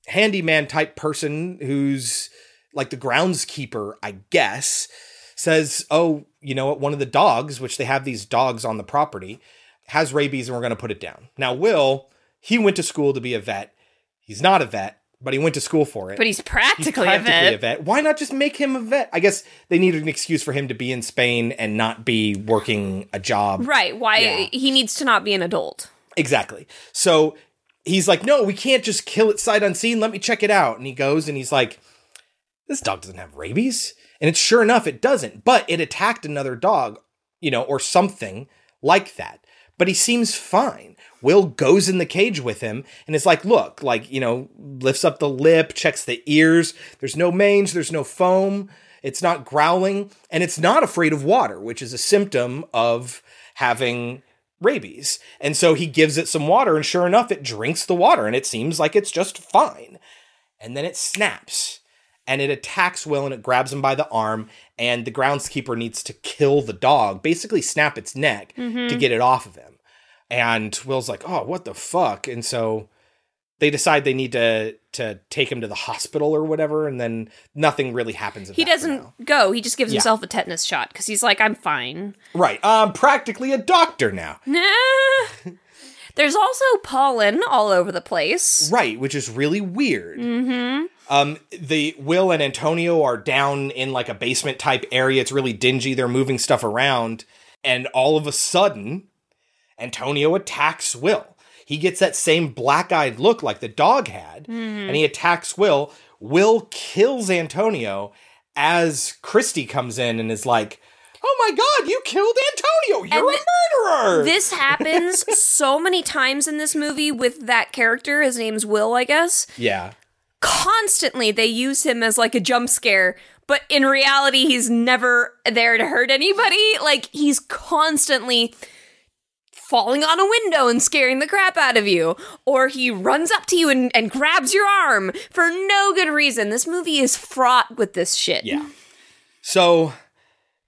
handyman type person who's like the groundskeeper, I guess, says, "Oh, you know what? One of the dogs, which they have these dogs on the property, has rabies, and we're going to put it down." Now, Will, he went to school to be a vet. He's not a vet, but he went to school for it. But he's practically, He's practically a vet. Why not just make him a vet? I guess they needed an excuse for him to be in Spain and not be working a job. Right. Why Yeah. he needs to not be an adult. Exactly. So he's like, no, we can't just kill it sight unseen. Let me check it out. And he goes and he's like, this dog doesn't have rabies. And it's sure enough, it doesn't. But it attacked another dog, you know, or something like that. But he seems fine. Will goes in the cage with him and is like, look, like, you know, lifts up the lip, checks the ears. There's no mange, there's no foam. It's not growling, and it's not afraid of water, which is a symptom of having rabies. And so he gives it some water, and sure enough, it drinks the water, and it seems like it's just fine. And then it snaps and it attacks Will and it grabs him by the arm. And the groundskeeper needs to kill the dog, basically snap its neck Mhm. to get it off of him. And Will's like, "Oh, what the fuck?" And so they decide they need to to take him to the hospital or whatever. And then nothing really happens. He doesn't go. He just gives Yeah. himself a tetanus shot because he's like, I'm fine. Right. I'm practically a doctor now. Nah. There's also pollen all over the place. Right, which is really weird. Mm-hmm. Um, the Will and Antonio are down in like a basement type area. It's really dingy. They're moving stuff around, and all of a sudden, Antonio attacks Will. He gets that same black eyed look like the dog had, Mhm. and he attacks Will. Will kills Antonio as Christy comes in and is like, "Oh my god, you killed Antonio! You're And a murderer!" This happens so many times in this movie with that character. His name's Will, I guess. yeah. Constantly, they use him as like a jump scare, but in reality, he's never there to hurt anybody. Like, he's constantly falling on a window and scaring the crap out of you. Or he runs up to you and, and grabs your arm for no good reason. This movie is fraught with this shit. Yeah. So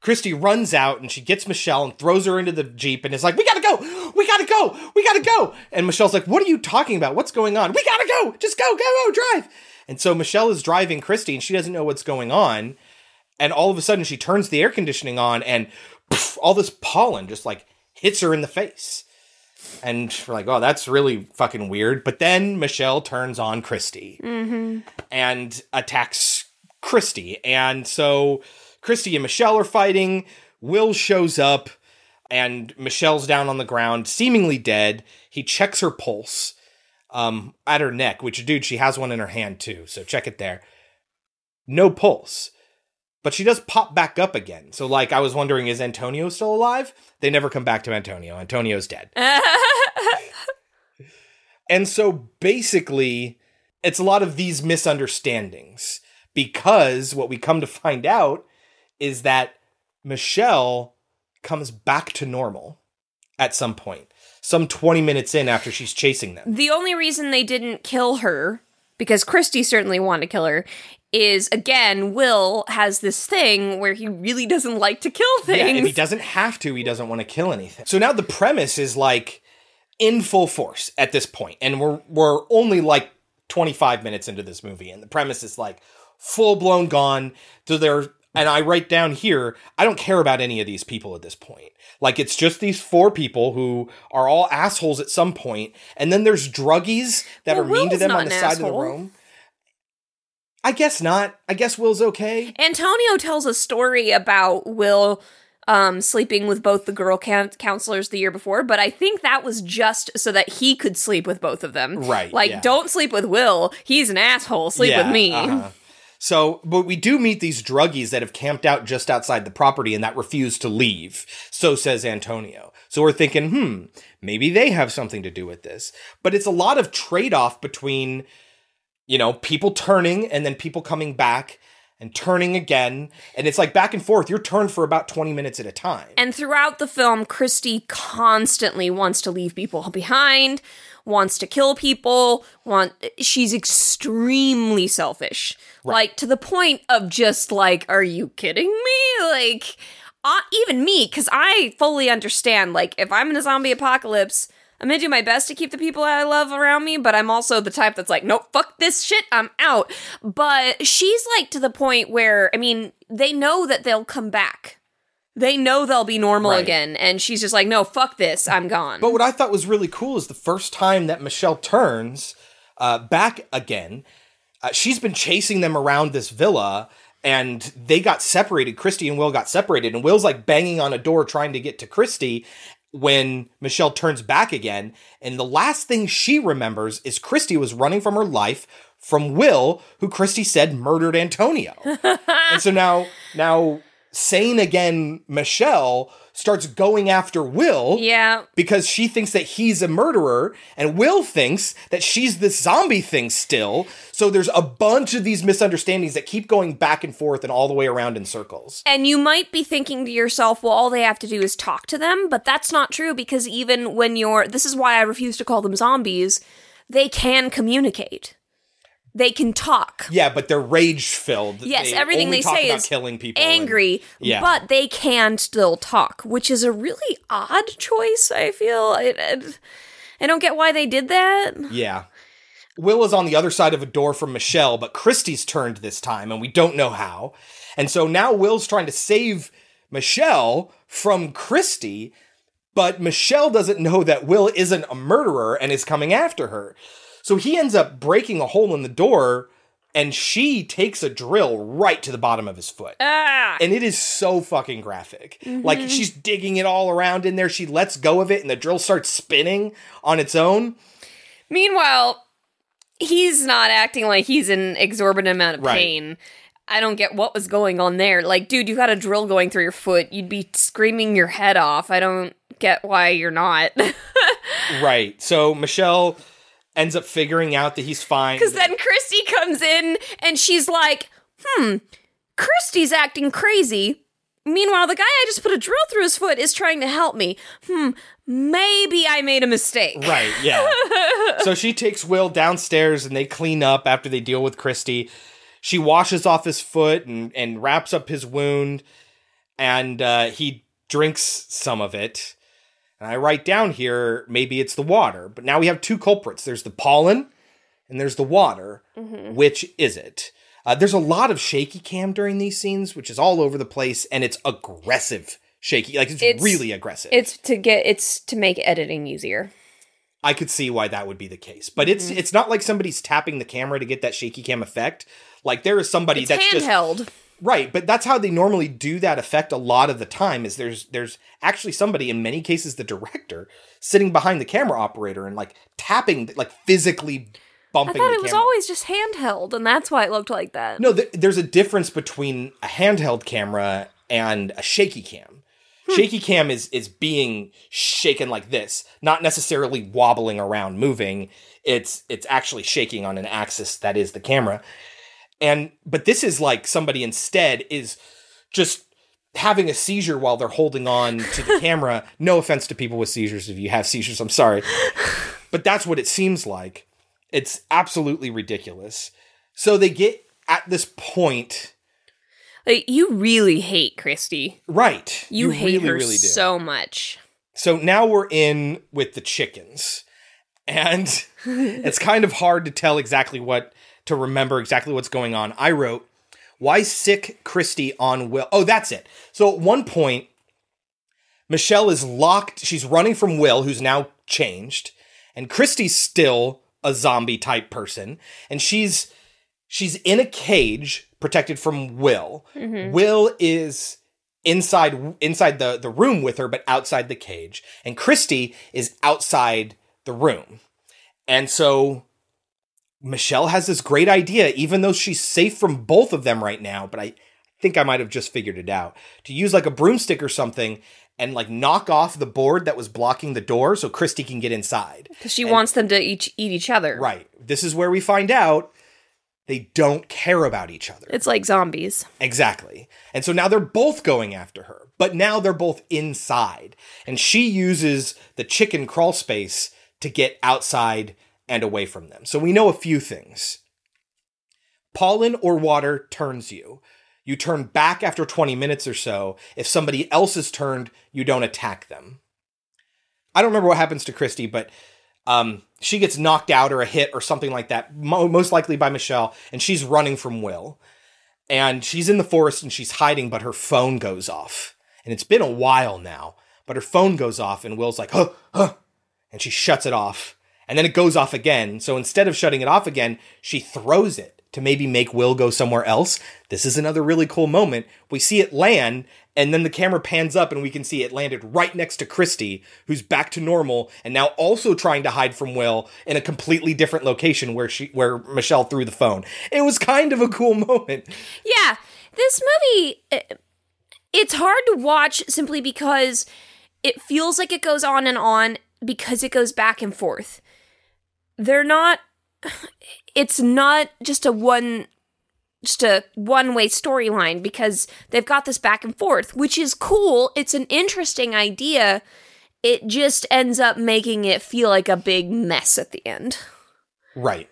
Christy runs out and she gets Michelle and throws her into the Jeep and is like, We gotta go! We gotta go! We gotta go! And Michelle's like, What are you talking about? What's going on? We gotta go! Just go, go, go, drive! And so Michelle is driving Christy and she doesn't know what's going on. And all of a sudden she turns the air conditioning on and poof, all this pollen just like hits her in the face. And we're like, oh, that's really fucking weird. But then Michelle turns on Christy Mm-hmm. and attacks Christy. And so Christy and Michelle are fighting. Will shows up and Michelle's down on the ground, seemingly dead. He checks her pulse um, at her neck, which, dude, she has one in her hand too. So check it there. No pulse. But she does pop back up again. So, like, I was wondering, is Antonio still alive? They never come back to Antonio. Antonio's dead. And so basically, it's a lot of these misunderstandings because what we come to find out is that Michelle comes back to normal at some point, some 20 minutes in after she's chasing them. The only reason they didn't kill her, because Christy certainly wanted to kill her, is again, Will has this thing where he really doesn't like to kill Yeah, things. if he doesn't have to, he doesn't want to kill anything. So now the premise is like in full force at this point, and we're we're only like 25 minutes into this movie, and the premise is like full blown gone. So there, and I write down here, I don't care about any of these people at this point. Like it's just these four people who are all assholes at some point, and then there's druggies that Well, are mean to them on the side of the room. I guess not. I guess Will's okay. Antonio tells a story about Will um, sleeping with both the girl coun- counselors the year before, but I think that was just so that he could sleep with both of them. Right, Like, yeah. don't sleep with Will. He's an asshole. Sleep Yeah, with me. uh-huh. So, but we do meet these druggies that have camped out just outside the property and that refuse to leave. So says Antonio. So we're thinking, hmm, maybe they have something to do with this. But it's a lot of trade off between, you know, people turning and then people coming back and turning again. And it's like back and forth. You're turned for about 20 minutes at a time. And throughout the film, Christy constantly wants to leave people behind, wants to kill people, want she's extremely selfish. Like to the point of just like, are you kidding me? Like uh, even me, because I fully understand. Like, if I'm in a zombie apocalypse, I'm gonna do my best to keep the people I love around me, but I'm also the type that's like, nope, fuck this shit, I'm out. But she's like to the point where, I mean, they know that they'll come back. They know they'll be normal Right. again, and she's just like, no, fuck this, I'm gone. But what I thought was really cool is the first time that Michelle turns uh, back again, uh, she's been chasing them around this villa and they got separated. Christy and Will got separated, and Will's like banging on a door trying to get to Christy when Michelle turns back again. And the last thing she remembers is Christy was running from her life from Will, who Christy said murdered Antonio. and so now, now sane again, Michelle starts going after Will yeah. because she thinks that he's a murderer and Will thinks that she's this zombie thing still. So there's a bunch of these misunderstandings that keep going back and forth and all the way around in circles. And you might be thinking to yourself, well, all they have to do is talk to them, but that's not true because even when you're, this is why I refuse to call them zombies, they can communicate. They can talk. Yeah, but they're rage filled. Yes, everything they say is killing people. and- angry, Yeah. but they can still talk, which is a really odd choice, I feel. I, I, I don't get why they did that. Yeah. Will is on the other side of a door from Michelle, but Christy's turned this time, and we don't know how. And so now Will's trying to save Michelle from Christy, but Michelle doesn't know that Will isn't a murderer and is coming after her. So he ends up breaking a hole in the door, and she takes a drill right to the bottom of his foot. Ah! And it is so fucking graphic. Like Mhm. she's digging it all around in there. She lets go of it, and the drill starts spinning on its own. Meanwhile, he's not acting like he's in exorbitant amount of Right. pain. I don't get what was going on there. Like, dude, you got a drill going through your foot. You'd be screaming your head off. I don't get why you're not. Right. So Michelle ends up figuring out that he's fine. Because then Christy comes in and she's like, hmm, Christy's acting crazy. Meanwhile, the guy I just put a drill through his foot is trying to help me. Hmm, maybe I made a mistake. Right, yeah. so she takes Will downstairs and they clean up after they deal with Christy. She washes off his foot and, and wraps up his wound, and uh, he drinks some of it. And I write down here maybe it's the water, but now we have two culprits. There's the pollen and there's the water. Mhm. Which is it? Uh, there's a lot of shaky cam during these scenes, which is all over the place, and it's aggressive shaky. Like it's, It's- really aggressive. It's to get it's to make editing easier. I could see why that would be the case. But it's Mhm. it's not like somebody's tapping the camera to get that shaky cam effect. Like there is somebody It's that's handheld. just Right, but that's how they normally do that effect a lot of the time is there's there's actually somebody in many cases the director sitting behind the camera operator and like tapping like physically bumping I thought it was always just handheld, and that's why it looked like that. No, th- there's a difference between a handheld camera and a shaky cam. Hmm. Shaky cam is is being shaken like this, not necessarily wobbling around, moving. It's it's actually shaking on an axis that is the camera. And but this is like somebody instead is just having a seizure while they're holding on to the camera. No offense to people with seizures if you have seizures, I'm sorry. But that's what it seems like. It's absolutely ridiculous. So they get at this point, Like, you really hate Christy. right? You, hate really, her really do. so much. So now we're in with the chickens. And it's kind of hard to tell exactly what to remember exactly what's going on. I wrote, why sick Christy on Will? Oh, that's it. So at one point, Michelle is locked. She's running from Will, who's now changed, and Christy's still a zombie type person, and she's she's in a cage protected from Will. Mhm. Will is inside inside the the room with her, but outside the cage, and Christy is outside the room, and so Michelle has this great idea, even though she's safe from both of them right now, but I think I might have just figured it out. To use like a broomstick or something and like knock off the board that was blocking the door so Christy can get inside. Because she wants them to each eat each other. Right. This is where we find out they don't care about each other. It's like zombies. Exactly. And so now they're both going after her, but now they're both inside. And she uses the chicken crawl space to get outside and away from them. So we know a few things. Pollen or water turns you. You turn back after 20 minutes or so. If somebody else is turned, you don't attack them. I don't remember what happens to Christy, but um, she gets knocked out or a hit or something like that, mo- most likely by Michelle, and she's running from Will. And she's in the forest and she's hiding, but her phone goes off. And it's been a while now, but her phone goes off, and Will's like, huh, huh, and she shuts it off. And then it goes off again. So instead of shutting it off again, she throws it to maybe make Will go somewhere else. This is another really cool moment. We see it land, and then the camera pans up, and we can see it landed right next to Christy, who's back to normal, and now also trying to hide from Will in a completely different location where she where Michelle threw the phone. It was kind of a cool moment. Yeah, this movie, it's hard to watch simply because it feels like it goes on and on because it goes back and forth. They're not, it's not just a one, just a one way storyline because they've got this back and forth, which is cool. It's an interesting idea. It just ends up making it feel like a big mess at the end. Right.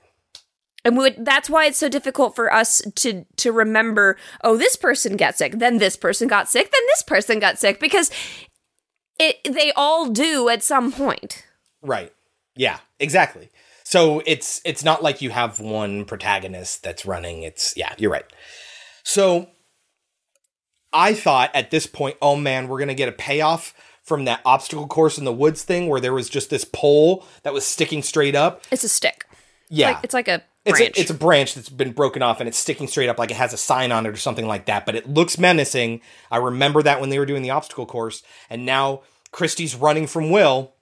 And we would, that's why it's so difficult for us to to remember. Oh, this person got sick, then this person got sick, then this person got sick, because it they all do at some point. Right. Yeah, exactly. So it's it's not like you have one protagonist that's running. It's yeah, you're right. So I thought at this point, oh man, we're gonna get a payoff from that obstacle course in the woods thing where there was just this pole that was sticking straight up. It's a stick. Yeah. Like, it's like a It's branch. a, it's a branch that's been broken off and it's sticking straight up like it has a sign on it or something like that, but it looks menacing. I remember that when they were doing the obstacle course, and now Christy's running from Will.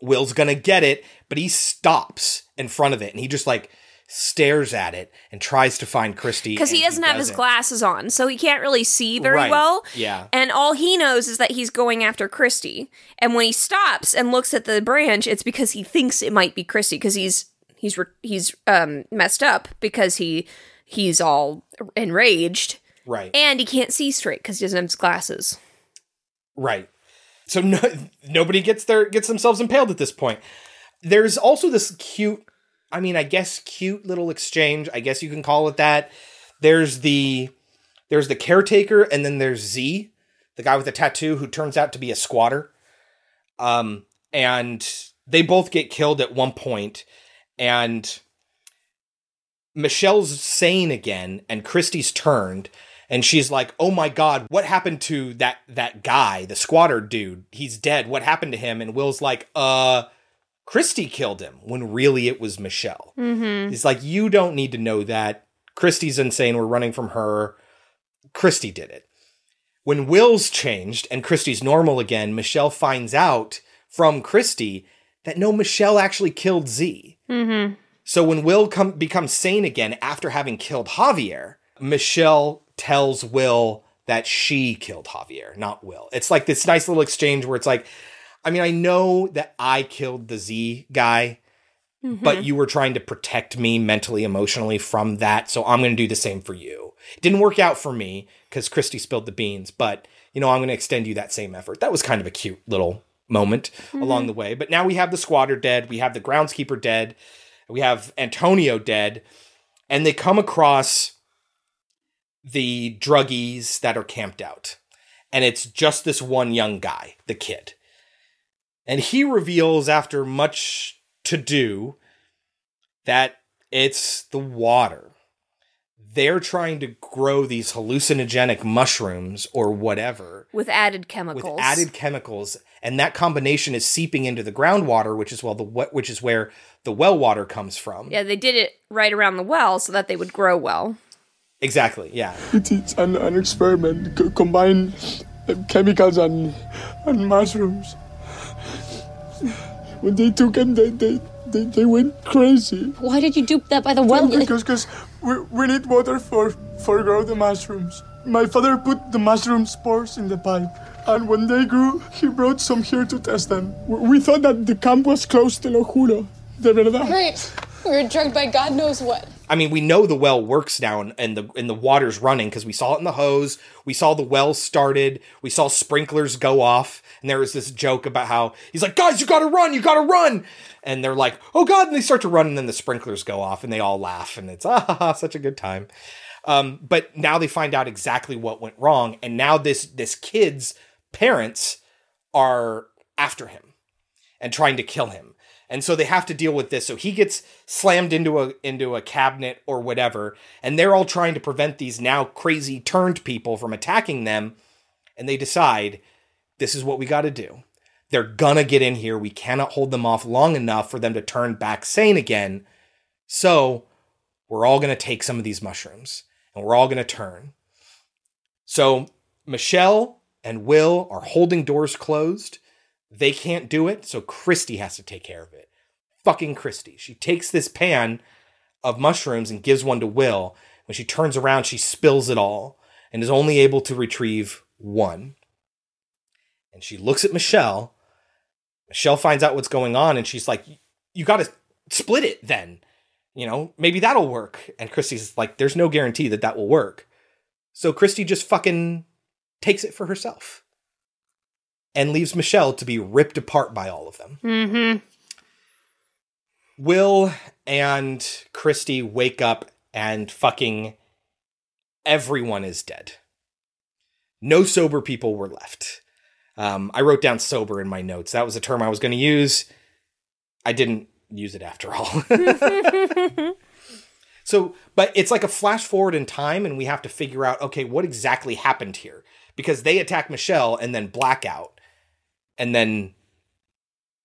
Will's gonna get it, but he stops in front of it and he just like stares at it and tries to find Christy. because he doesn't have his doesn't. glasses on, so he can't really see very Right. well. Yeah. And all he knows is that he's going after Christy. And when he stops and looks at the branch, it's because he thinks it might be Christy because he's he's re- he's um messed up because he he's all enraged Right. and he can't see straight because he doesn't have his glasses. Right. So no, nobody gets their gets themselves impaled at this point. There's also this cute, I mean, I guess cute little exchange. I guess you can call it that. There's the there's the caretaker, and then there's Z, the guy with the tattoo who turns out to be a squatter. Um, and they both get killed at one point, and Michelle's sane again, and Christy's turned, and she's like, "Oh my god, what happened to that that guy, the squatter dude? He's dead. What happened to him?" And Will's like, "Uh, Christy killed him." When really it was Michelle. Mm-hmm. He's like, "You don't need to know that. Christy's insane. We're running from her. Christy did it." When Will's changed and Christy's normal again, Michelle finds out from Christy that no, Michelle actually killed Z. Mm-hmm. So when Will come becomes sane again after having killed Javier, Michelle tells Will that she killed Javier, not Will. It's like this nice little exchange where it's like, I mean, I know that I killed the Z guy, but Mhm. you were trying to protect me mentally, emotionally from that, so I'm going to do the same for you. It didn't work out for me because Christy spilled the beans, but you know, I'm going to extend you that same effort. That was kind of a cute little moment along Mhm. the way. But now we have the squatter dead, we have the groundskeeper dead, we have Antonio dead, and they come across the druggies that are camped out. And it's just this one young guy, the kid. And he reveals after much to do that it's the water. They're trying to grow these hallucinogenic mushrooms or whatever With added chemicals. with added chemicals, and that combination is seeping into the groundwater, which is well the what which is where the well water comes from. Yeah, they did it right around the well so that they would grow well. Exactly. Yeah. It is an, an experiment. Co- combine uh, chemicals and, and mushrooms. When they took them, they, they, they, they went crazy. Why did you do that by the well? Because because we, we need water for for grow the mushrooms. My father put the mushroom spores in the pipe, and when they grew, he brought some here to test them. We, we thought that the camp was close to lo juro. De verdad. Great. We were drugged by God knows what. I mean, we know the well works now and, and the and the water's running because we saw it in the hose. We saw the well started. We saw sprinklers go off, and there was this joke about how he's like, "Guys, you gotta run! You gotta run!" And they're like, "Oh God!" And they start to run, and then the sprinklers go off, and they all laugh, and it's ah, such a good time. Um, but now they find out exactly what went wrong, and now this this kid's parents are after him and trying to kill him and so they have to deal with this. So he gets slammed into a into a cabinet or whatever and they're all trying to prevent these now crazy turned people from attacking them. And they decide this is what we got to do. They're gonna get in here. We cannot hold them off long enough for them to turn back sane again. So we're all gonna take some of these mushrooms and we're all gonna turn. So michelle and will are holding doors closed they can't do it, so Christy has to take care of it. Fucking Christy. She takes this pan of mushrooms and gives one to Will. When she turns around, she spills it all and is only able to retrieve one. And she looks at Michelle. Michelle finds out what's going on and she's like, You got to split it then. You know, maybe that'll work. And Christy's like, There's no guarantee that that will work. So Christy just fucking takes it for herself and leaves Michelle to be ripped apart by all of them. Mm-hmm. Will and Christy wake up and fucking everyone is dead. No sober people were left. Um, I wrote down sober in my notes. That was a term I was going to use. I didn't use it after all. so, but it's like a flash forward in time, and we have to figure out okay, what exactly happened here? Because they attack Michelle and then blackout and then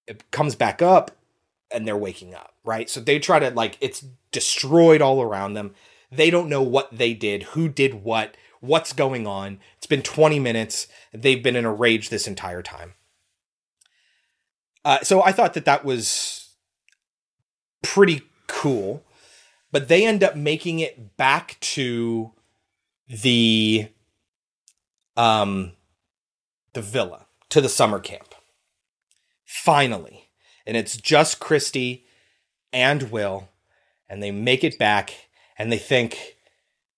it comes back up and they're waking up, right? So they try to like it's destroyed all around them. They don't know what they did, who did what, what's going on. It's been 20 minutes. They've been in a rage this entire time. Uh, so I thought that that was pretty cool, but they end up making it back to the um the villa to the summer camp. Finally. And it's just Christy and Will, and they make it back, and they think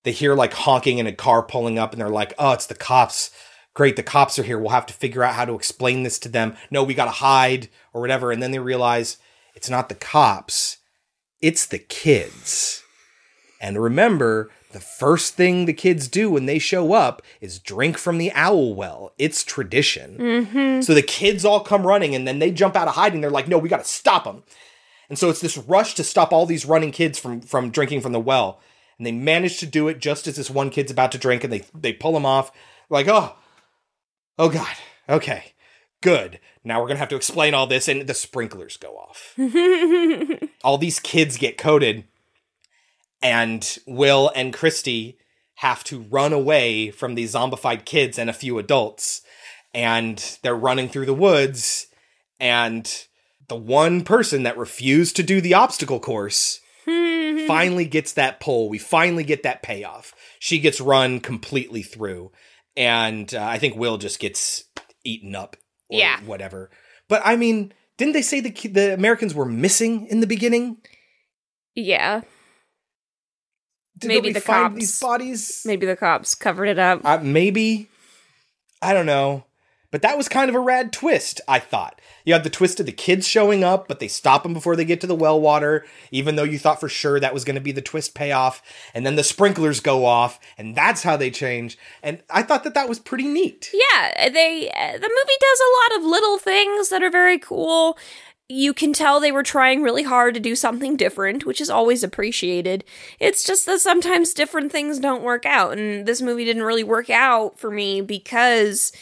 they hear like honking in a car pulling up, and they're like, oh, it's the cops. Great, the cops are here. We'll have to figure out how to explain this to them. No, we got to hide or whatever. And then they realize it's not the cops, it's the kids. And remember, the first thing the kids do when they show up is drink from the owl well. It's tradition. Mm-hmm. So the kids all come running and then they jump out of hiding. They're like, no, we got to stop them. And so it's this rush to stop all these running kids from, from drinking from the well. And they manage to do it just as this one kid's about to drink and they, they pull him off. Like, oh, oh God. Okay. Good. Now we're going to have to explain all this. And the sprinklers go off. all these kids get coated and Will and Christy have to run away from these zombified kids and a few adults. And they're running through the woods, and the one person that refused to do the obstacle course finally gets that pull. We finally get that payoff. She gets run completely through, and uh, I think Will just gets eaten up or Yeah. whatever. But I mean, didn't they say the the Americans were missing in the beginning? Yeah. Did maybe the find cops. these bodies. Maybe the cops covered it up. Uh, maybe. I don't know. But that was kind of a rad twist, I thought. You had the twist of the kids showing up, but they stop them before they get to the well water, even though you thought for sure that was going to be the twist payoff. And then the sprinklers go off, and that's how they change. And I thought that that was pretty neat. Yeah, they uh, the movie does a lot of little things that are very cool. You can tell they were trying really hard to do something different, which is always appreciated. It's just that sometimes different things don't work out, and this movie didn't really work out for me because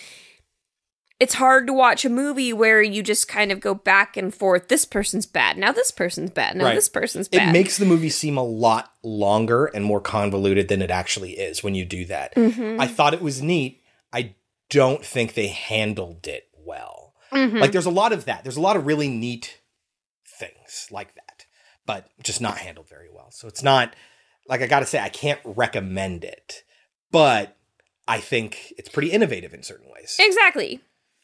it's hard to watch a movie where you just kind of go back and forth. This person's bad. Now this person's bad. Now Right. this person's bad. It makes the movie seem a lot longer and more convoluted than it actually is when you do that. Mhm. I thought it was neat. I don't think they handled it well. Mhm. Like there's a lot of that. There's a lot of really neat things like that, but just not handled very well. So it's not like I got to say I can't recommend it, but I think it's pretty innovative in certain ways. Exactly.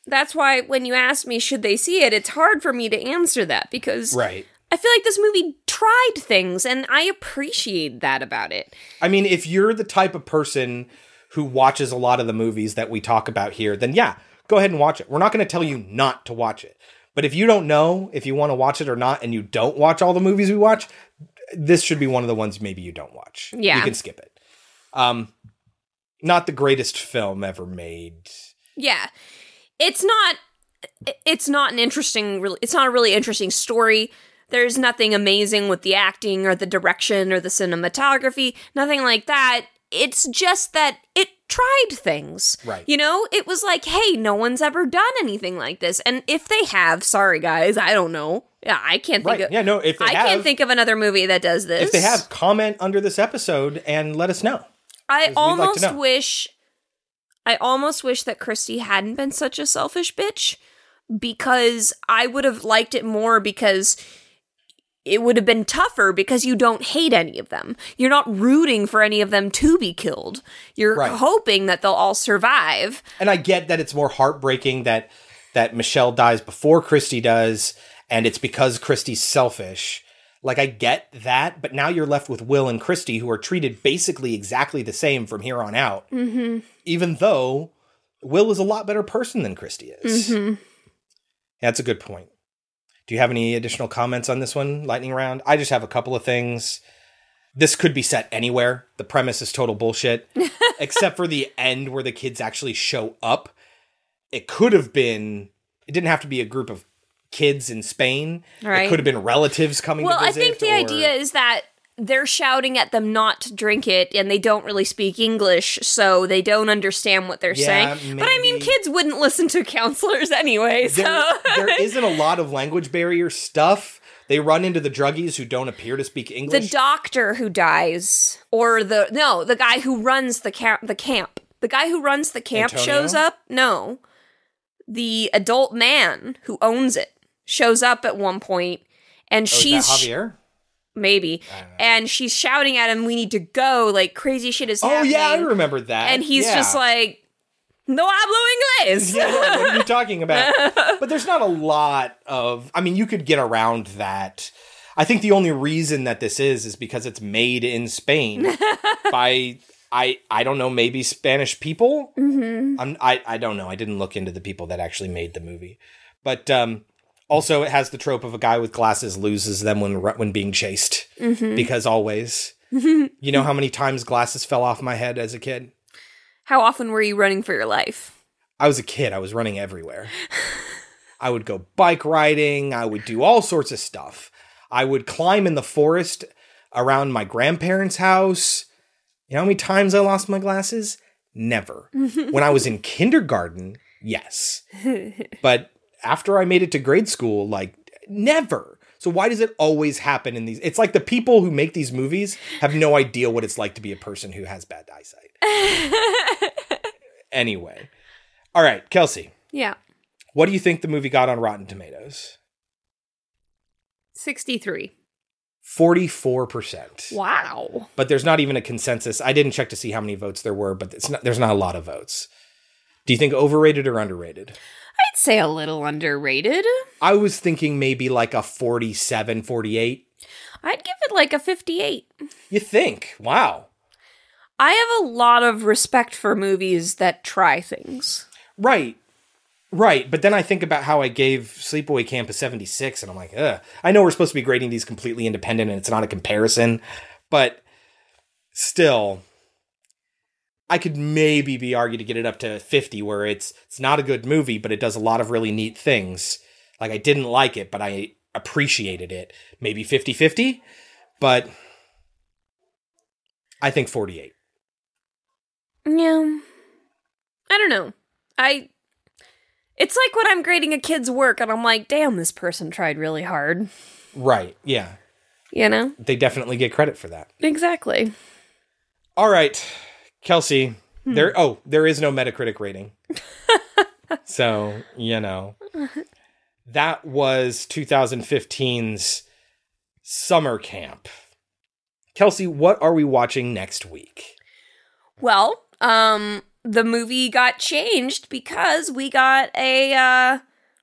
That's why when you ask me should they see it, it's hard for me to answer that because Right. I feel like this movie tried things and I appreciate that about it. I mean, if you're the type of person who watches a lot of the movies that we talk about here, then yeah, go ahead and watch it. We're not going to tell you not to watch it. But if you don't know if you want to watch it or not and you don't watch all the movies we watch, this should be one of the ones maybe you don't watch. Yeah. You can skip it. Um not the greatest film ever made. Yeah. It's not it's not an interesting really it's not a really interesting story. There's nothing amazing with the acting or the direction or the cinematography, nothing like that. It's just that it tried things. Right. You know, it was like, hey, no one's ever done anything like this. And if they have, sorry guys, I don't know. Yeah, I can't think Right. of Yeah, no, if they I have- can't think of another movie that does this. If they have, comment under this episode and let us know. I like almost know. wish I almost wish that Christy hadn't been such a selfish bitch because I would have liked it more because it would have been tougher because you don't hate any of them. You're not rooting for any of them to be killed. You're Right. hoping that they'll all survive. And I get that it's more heartbreaking that that Michelle dies before Christy does, and it's because Christy's selfish. Like I get that, but now you're left with Will and Christy who are treated basically exactly the same from here on out. Mm-hmm. Even though Will is a lot better person than Christy is. Mm-hmm. That's a good point. Do you have any additional comments on this one, lightning round? I just have a couple of things. This could be set anywhere. The premise is total bullshit, except for the end where the kids actually show up. It could have been, it didn't have to be a group of kids in Spain. Right. It could have been relatives coming Well, I think the or- idea is that they're shouting at them not to drink it and they don't really speak English, so they don't understand what they're Yeah, saying. But I mean, kids wouldn't listen to counselors anyway, so there, there isn't a lot of language barrier stuff. They run into the druggies who don't appear to speak English. the doctor who dies or the no, the guy who runs the camp the camp. The guy who runs the camp Antonio? shows up? No. The adult man who owns it shows up at one point and Oh, she's Javier. Maybe and she's shouting at him we need to go like crazy shit is Oh happening yeah, I remember that. and he's Yeah. just like no hablo inglés yeah, yeah, what are you talking about? But there's not a lot of. I mean, you could get around that. I think the only reason that this is is because it's made in Spain by I I don't know maybe Spanish people. Mhm. I'm, I I don't know. I didn't look into the people that actually made the movie, but um, also it has the trope of a guy with glasses loses them when when being chased Mhm. because always. You know how many times glasses fell off my head as a kid? how often were you running for your life I was a kid. I was running everywhere. I would go bike riding. I would do all sorts of stuff. I would climb in the forest around my grandparents' house. You know how many times I lost my glasses? Never. when I was in kindergarten, yes. But after I made it to grade school, like, never. So why does it always happen in these? It's like the people who make these movies have no idea what it's like to be a person who has bad eyesight. Anyway. All right, Kelsey, yeah what do you think the movie got on Rotten Tomatoes? 63 44%. wow But there's not even a consensus. I didn't check to see how many votes there were, but it's not, there's not a lot of votes. Do you think overrated or underrated? I'd say a little underrated I was thinking maybe like a 47, 48. i'd give it like a 58 You think? Wow. i have a lot of respect for movies that try things Right. Right. But then I think about how I gave Sleepaway Camp a 76, and I'm like, ugh. I know we're supposed to be grading these completely independent and it's not a comparison, but still, I could maybe be argued to get it up to 50, where it's it's not a good movie, but it does a lot of really neat things. Like I didn't like it, but I appreciated it. Maybe 50 50, but I think 48. Yeah. I don't know. I It's like when I'm grading a kid's work and I'm like, "Damn, this person tried really hard." Right. Yeah. You know? They definitely get credit for that. Exactly. All right, Kelsey. There. Oh, there is no Metacritic rating. so you know, that was 2015's summer camp. Kelsey, what are we watching next week? Well, um, the movie got changed because we got a uh,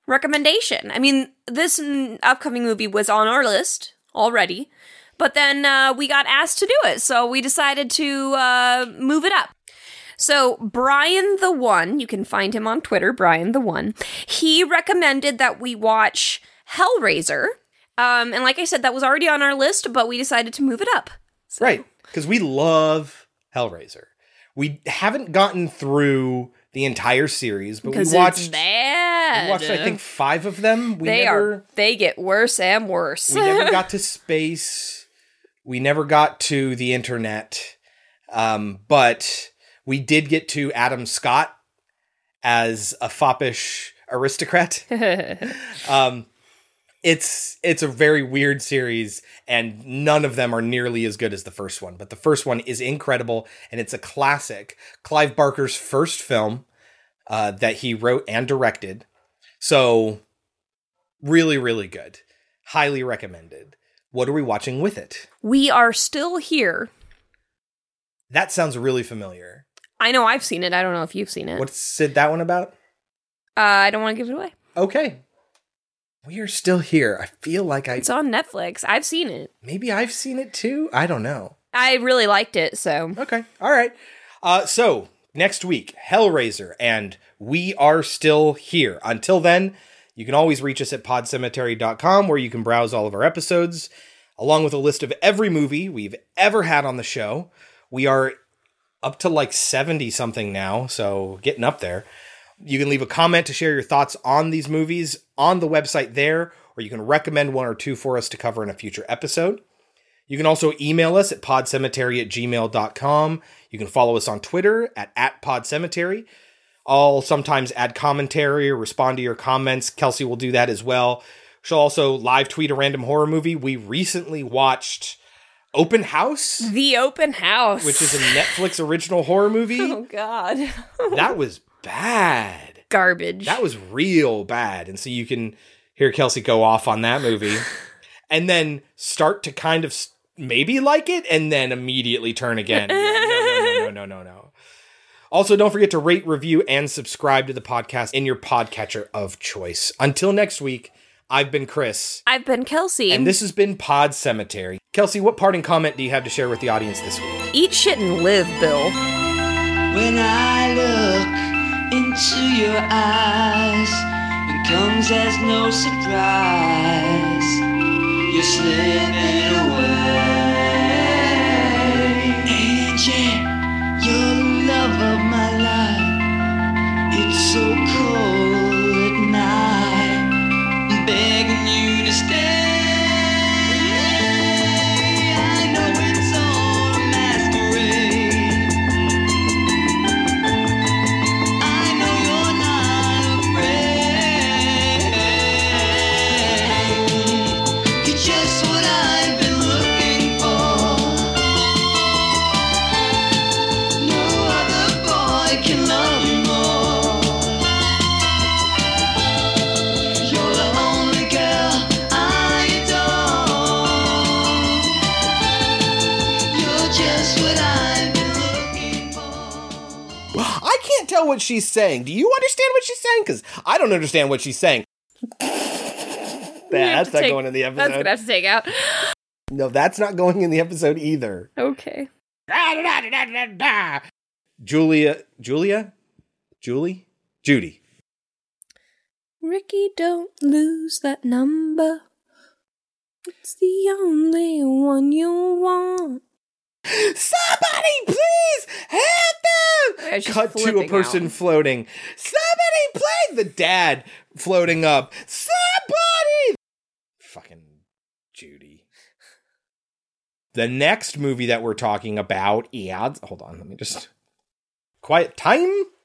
recommendation. I mean, this upcoming movie was on our list already, but then uh, we got asked to do it, so we decided to uh, move it up. So, Brian the One, you can find him on Twitter, Brian the One, he recommended that we watch Hellraiser. Um, and like I said, that was already on our list, but we decided to move it up. Right. Because we love Hellraiser. We haven't gotten through the entire series, but we watched bad. we watched I think 5 of them. We they never are they get worse and worse. we never got to space. We never got to the internet. Um, but we did get to Adam Scott as a foppish aristocrat. um, it's it's a very weird series, and none of them are nearly as good as the first one. But the first one is incredible, and it's a classic. Clive Barker's first film uh, that he wrote and directed. So, really, really good. Highly recommended. What are we watching with it? we are still here. That sounds really familiar. I know I've seen it. I don't know if you've seen it. What's it, that one about? Uh, I don't want to give it away. Okay. We are still here. I feel like I It's on Netflix. I've seen it. maybe I've seen it too. I don't know. I really liked it, so Okay. All right. Uh, so next week, Hellraiser, and we are still here. Until then, you can always reach us at podcemetery.com where you can browse all of our episodes, along with a list of every movie we've ever had on the show. We are up to like 70 something now, so getting up there. You can leave a comment to share your thoughts on these movies on the website there, or you can recommend one or two for us to cover in a future episode. You can also email us at podcemetery at gmail.com. You can follow us on Twitter at, at podcemetery. I'll sometimes add commentary or respond to your comments. Kelsey will do that as well. She'll also live tweet a random horror movie. We recently watched Open House, the open house, which is a Netflix original horror movie. oh god, that was bad. garbage. That was real bad. And so you can hear Kelsey go off on that movie and then start to kind of maybe like it and then immediately turn again. No, no, no, no, no, no, no. Also, don't forget to rate, review, and subscribe to the podcast in your podcatcher of choice. Until next week, I've been Chris, I've been Kelsey. and this has been Pod Cemetery. Kelsey, what parting comment do you have to share with the audience this week? Eat shit and live, Bill. When I look into your eyes, it comes as no surprise. You're slipping away. So cold can't tell what she's saying. Do you understand what she's saying? Because I don't understand what she's saying. Yeah, that's not going in the episode. That's episode. gonna have to take out. No, that's not going in the episode either. Okay. Julia, Julia, Julie, Judy. Ricky, don't lose that number. It's the only one you want. Somebody, please help them! Cut to a person out. floating. Somebody, please! The dad floating up. Somebody! Fucking Judy. The next movie that we're talking about is. Hold on, let me just. Quiet time?